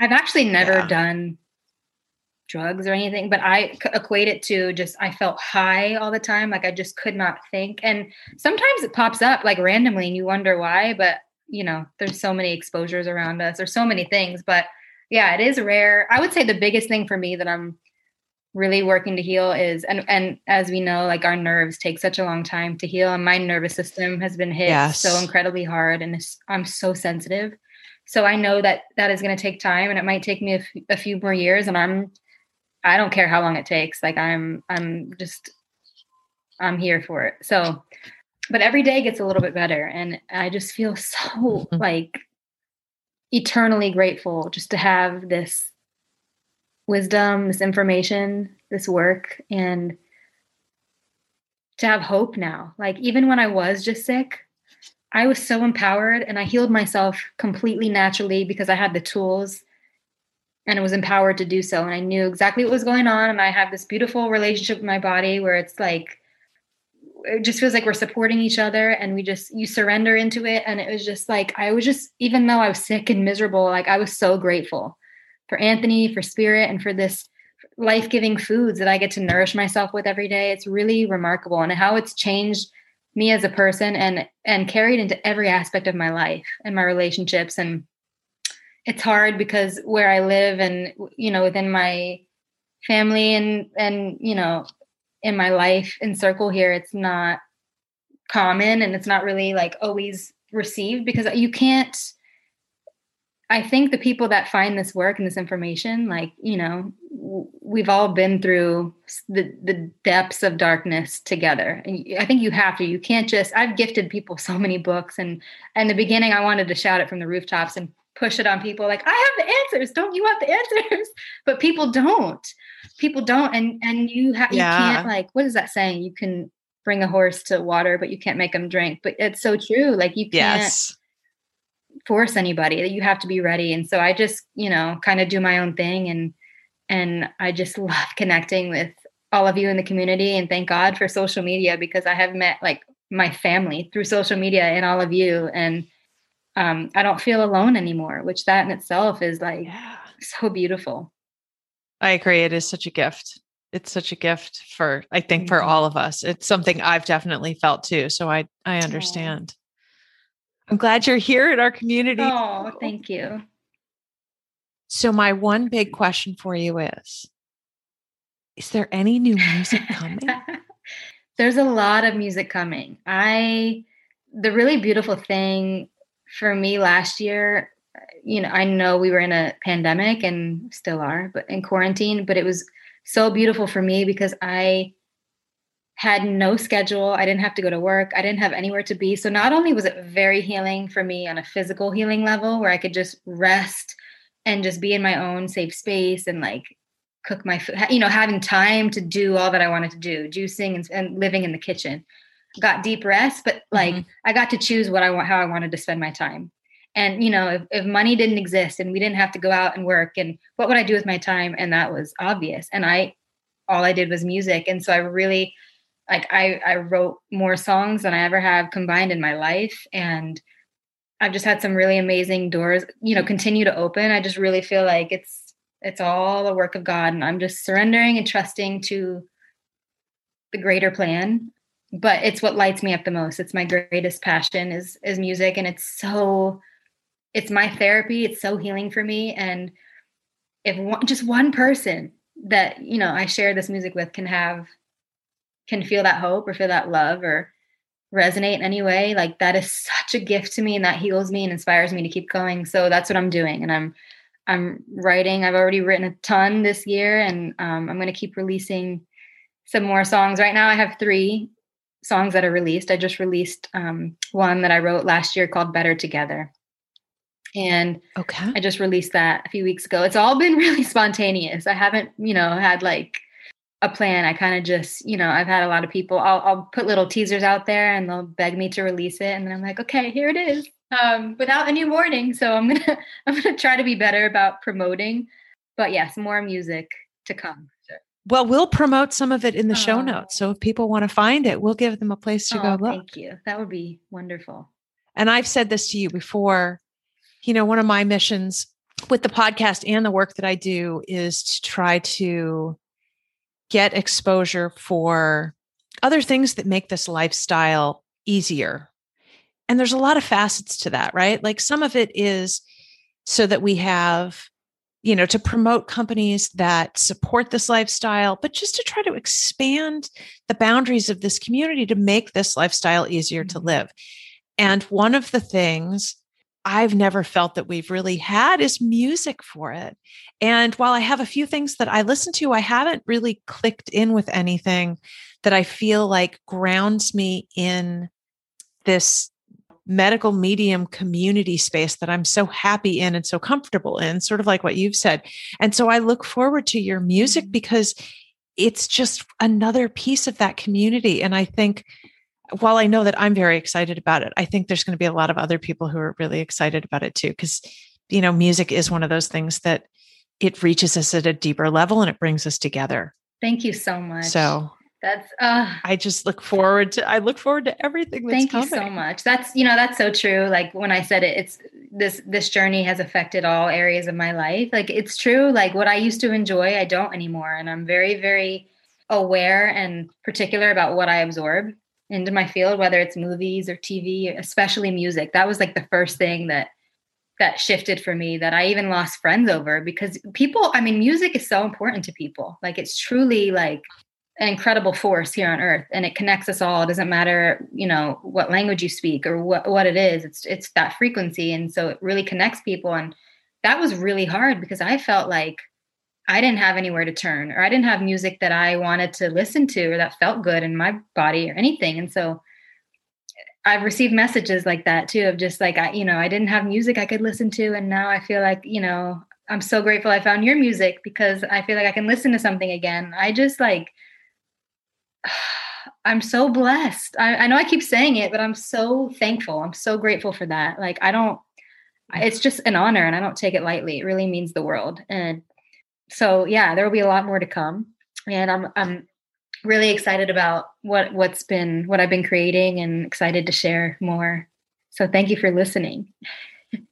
I've actually never yeah. done drugs or anything, but I equate it to just, I felt high all the time. Like I just could not think. And sometimes it pops up like randomly and you wonder why, but you know, there's so many exposures around us. There's so many things, but yeah, it is rare. I would say the biggest thing for me that I'm really working to heal is and and as we know like our nerves take such a long time to heal and my nervous system has been hit yes. so incredibly hard and i'm so sensitive so i know that that is going to take time and it might take me a, f- a few more years and i'm i don't care how long it takes like i'm i'm just i'm here for it so but every day gets a little bit better and i just feel so mm-hmm. like eternally grateful just to have this wisdom, this information, this work, and to have hope now. Like, even when I was just sick, I was so empowered and I healed myself completely naturally because I had the tools and I was empowered to do so. And I knew exactly what was going on. And I have this beautiful relationship with my body where it's like, it just feels like we're supporting each other and we just, you surrender into it. And it was just like, I was just, even though I was sick and miserable, like I was so grateful for Anthony, for spirit, and for this life giving foods that I get to nourish myself with every day. It's really remarkable and how it's changed me as a person and and carried into every aspect of my life and my relationships and it's hard because where I live and you know within my family and and you know in my life and circle here it's not common and it's not really like always received because you can't I think the people that find this work and this information, like, you know, we've all been through the, the depths of darkness together. And I think you have to, you can't just, I've gifted people so many books. And in the beginning, I wanted to shout it from the rooftops and push it on people like, I have the answers. Don't you have the answers? But people don't. People don't. And, and you have, yeah. you can't like, what is that saying? You can bring a horse to water, but you can't make them drink. But it's so true. Like you can't. Yes force anybody that you have to be ready. And so i just you know kind of do my own thing and and i just love connecting with all of you in the community. And thank god for social media because i have met like my family through social media and all of you. And um, i don't feel alone anymore which that in itself is like yeah. so beautiful. I agree. It is such a gift. It's such a gift for i think for all of us. It's something i've definitely felt too. So i i understand I'm glad you're here in our community. Oh, thank you. So, my one big question for you is Is there any new music coming? There's a lot of music coming. I, the really beautiful thing for me last year, you know, I know we were in a pandemic and still are, but in quarantine, but it was so beautiful for me because I had no schedule. I didn't have to go to work. I didn't have anywhere to be. So not only was it very healing for me on a physical healing level where I could just rest and just be in my own safe space and like cook my food, you know, having time to do all that I wanted to do, juicing and, and living in the kitchen. Got deep rest, but like mm-hmm. I got to choose what I want, how I wanted to spend my time. And you know, if, if money didn't exist and we didn't have to go out and work, and what would I do with my time? And that was obvious. And I, all I did was music, and so I really like I, I wrote more songs than I ever have combined in my life. And I've just had some really amazing doors, you know, continue to open. I just really feel like it's it's all a work of God. And I'm just surrendering and trusting to the greater plan. But it's what lights me up the most. It's my greatest passion is is music. And it's so it's my therapy. It's so healing for me. And if one, just one person that, you know, I share this music with can have can feel that hope or feel that love or resonate in any way, like that is such a gift to me and that heals me and inspires me to keep going. So that's what I'm doing. And I'm I'm writing. I've already written a ton this year and um, I'm going to keep releasing some more songs. Right now I have three songs that are released. I just released um, one that I wrote last year called Better Together. And okay. I just released that a few weeks ago. It's all been really spontaneous. I haven't, you know, had like a plan. I kind of just, you know, I've had a lot of people, I'll, I'll put little teasers out there and they'll beg me to release it. And then I'm like, okay, here it is. Um, without any warning. So I'm going to, I'm going to try to be better about promoting, but yes, more music to come. Well, we'll promote some of it in the oh. show notes. So if people want to find it, we'll give them a place to oh, go look. Thank you. That would be wonderful. And I've said this to you before. You know, one of my missions with the podcast and the work that I do is to try to get exposure for other things that make this lifestyle easier. And there's a lot of facets to that, right? Like some of it is so that we have you know to promote companies that support this lifestyle but just to try to expand the boundaries of this community to make this lifestyle easier to mm-hmm. live and one of the things I've never felt that we've really had is music for it. And while I have a few things that I listen to, I haven't really clicked in with anything that I feel like grounds me in this medical medium community space that I'm so happy in and so comfortable in, sort of like what you've said. And so I look forward to your music mm-hmm. because it's just another piece of that community. And I think while I know that I'm very excited about it, I think there's going to be a lot of other people who are really excited about it too. Because, you know, music is one of those things that it reaches us at a deeper level and it brings us together. Thank you so much. So that's uh I just look forward to I look forward to everything Thank coming. you so much. That's you know, that's so true. Like when I said it, it's this this journey has affected all areas of my life. Like it's true. Like what I used to enjoy, I don't anymore. And I'm very, very aware and particular about what I absorb into my field, whether it's movies or TV, especially music. That was like the first thing that that shifted for me that I even lost friends over because people, I mean, music is so important to people. Like it's truly like an incredible force here on earth and it connects us all it doesn't matter you know what language you speak or what, what it is it's it's that frequency and so it really connects people and that was really hard because i felt like i didn't have anywhere to turn or i didn't have music that i wanted to listen to or that felt good in my body or anything and so eh, i've received messages like that too of just like i you know i didn't have music i could listen to and now i feel like you know i'm so grateful i found your music because i feel like i can listen to something again i just like I'm so blessed. I, I know I keep saying it, but I'm so thankful. I'm so grateful for that. Like, I don't, mm. it's just an honor and I don't take it lightly. It really means the world. And so, yeah, there will be a lot more to come. And I'm, I'm really excited about what, what's been, what I've been creating and excited to share more. So thank you for listening.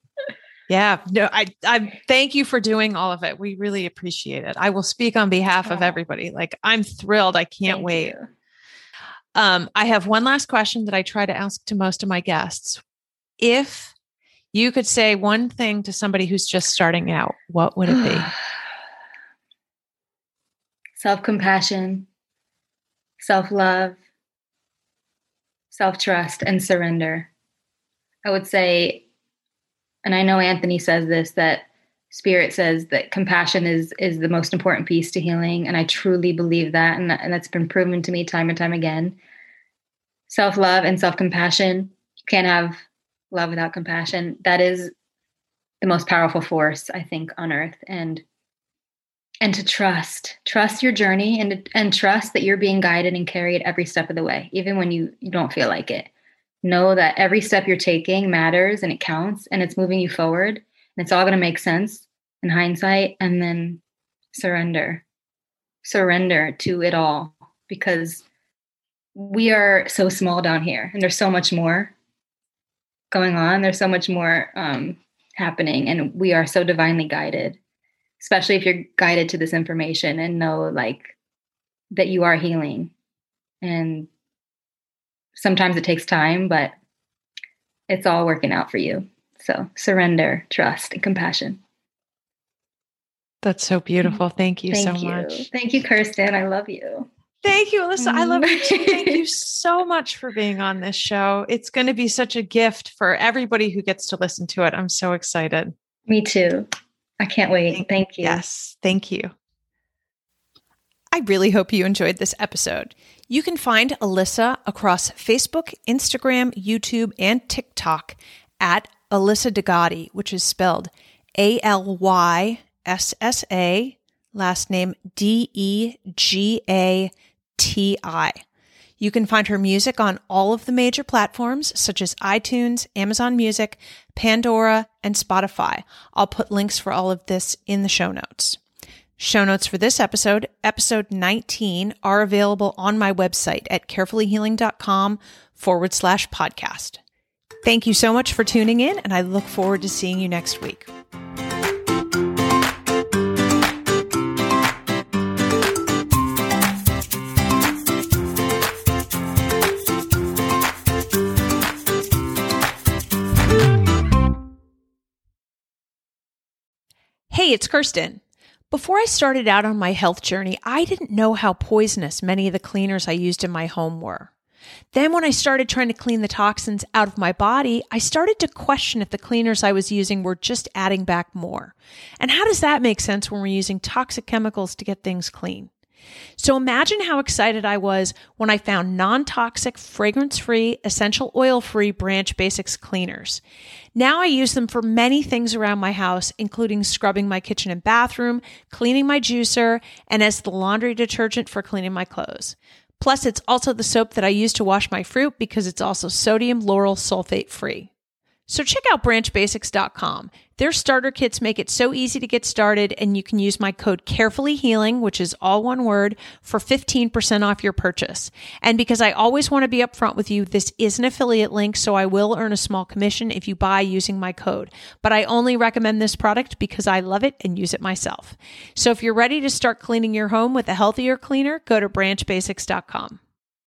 Yeah, no, I I thank you for doing all of it. We really appreciate it. I will speak on behalf of everybody. Like I'm thrilled. I can't thank wait. You. Um, I have one last question that I try to ask to most of my guests. If you could say one thing to somebody who's just starting out, what would it be? self compassion, self love, self trust, and surrender. I would say and I know Anthony says this that spirit says that compassion is is the most important piece to healing and I truly believe that and, and that's been proven to me time and time again. Self-love and self-compassion. You can't have love without compassion. That is the most powerful force I think on earth and and to trust trust your journey and and trust that you're being guided and carried every step of the way even when you, you don't feel like it. Know that every step you're taking matters and it counts and it's moving you forward and it's all going to make sense in hindsight and then surrender. Surrender to it all because we are so small down here and there's so much more going on. There's so much more um, happening and we are so divinely guided especially if you're guided to this information and know like that you are healing and sometimes it takes time, but it's all working out for you. So surrender, trust, and compassion. That's so beautiful. Mm-hmm. Thank you Thank so you. much. Thank you, Kirsten. I love you. Thank you, Alyssa. I love you too. Thank you mm-hmm. so much for being on this show. It's going to be such a gift for everybody who gets to listen to it. I'm so excited. Me too. I can't wait. Thank, thank you. Yes. Thank you. I really hope you enjoyed this episode. You can find Alyssa across Facebook, Instagram, YouTube, and TikTok at Alyssa Degati, which is spelled A L Y S S A, last name D E G A T I. You can find her music on all of the major platforms such as iTunes, Amazon Music, Pandora, and Spotify. I'll put links for all of this in the show notes. Show notes for this episode, episode 19, are available on my website at carefullyhealing.com forward slash podcast. Thank you so much for tuning in, and I look forward to seeing you next week. Hey, it's Kirsten. Before I started out on my health journey, I didn't know how poisonous many of the cleaners I used in my home were. Then, when I started trying to clean the toxins out of my body, I started to question if the cleaners I was using were just adding back more. And how does that make sense when we're using toxic chemicals to get things clean? So imagine how excited I was when I found non toxic, fragrance free, essential oil free Branch Basics cleaners. Now I use them for many things around my house, including scrubbing my kitchen and bathroom, cleaning my juicer, and as the laundry detergent for cleaning my clothes. Plus, it's also the soap that I use to wash my fruit because it's also sodium lauryl sulfate free. So check out branchbasics.com. Their starter kits make it so easy to get started, and you can use my code Carefully Healing, which is all one word, for 15% off your purchase. And because I always want to be upfront with you, this is an affiliate link, so I will earn a small commission if you buy using my code. But I only recommend this product because I love it and use it myself. So if you're ready to start cleaning your home with a healthier cleaner, go to branchbasics.com.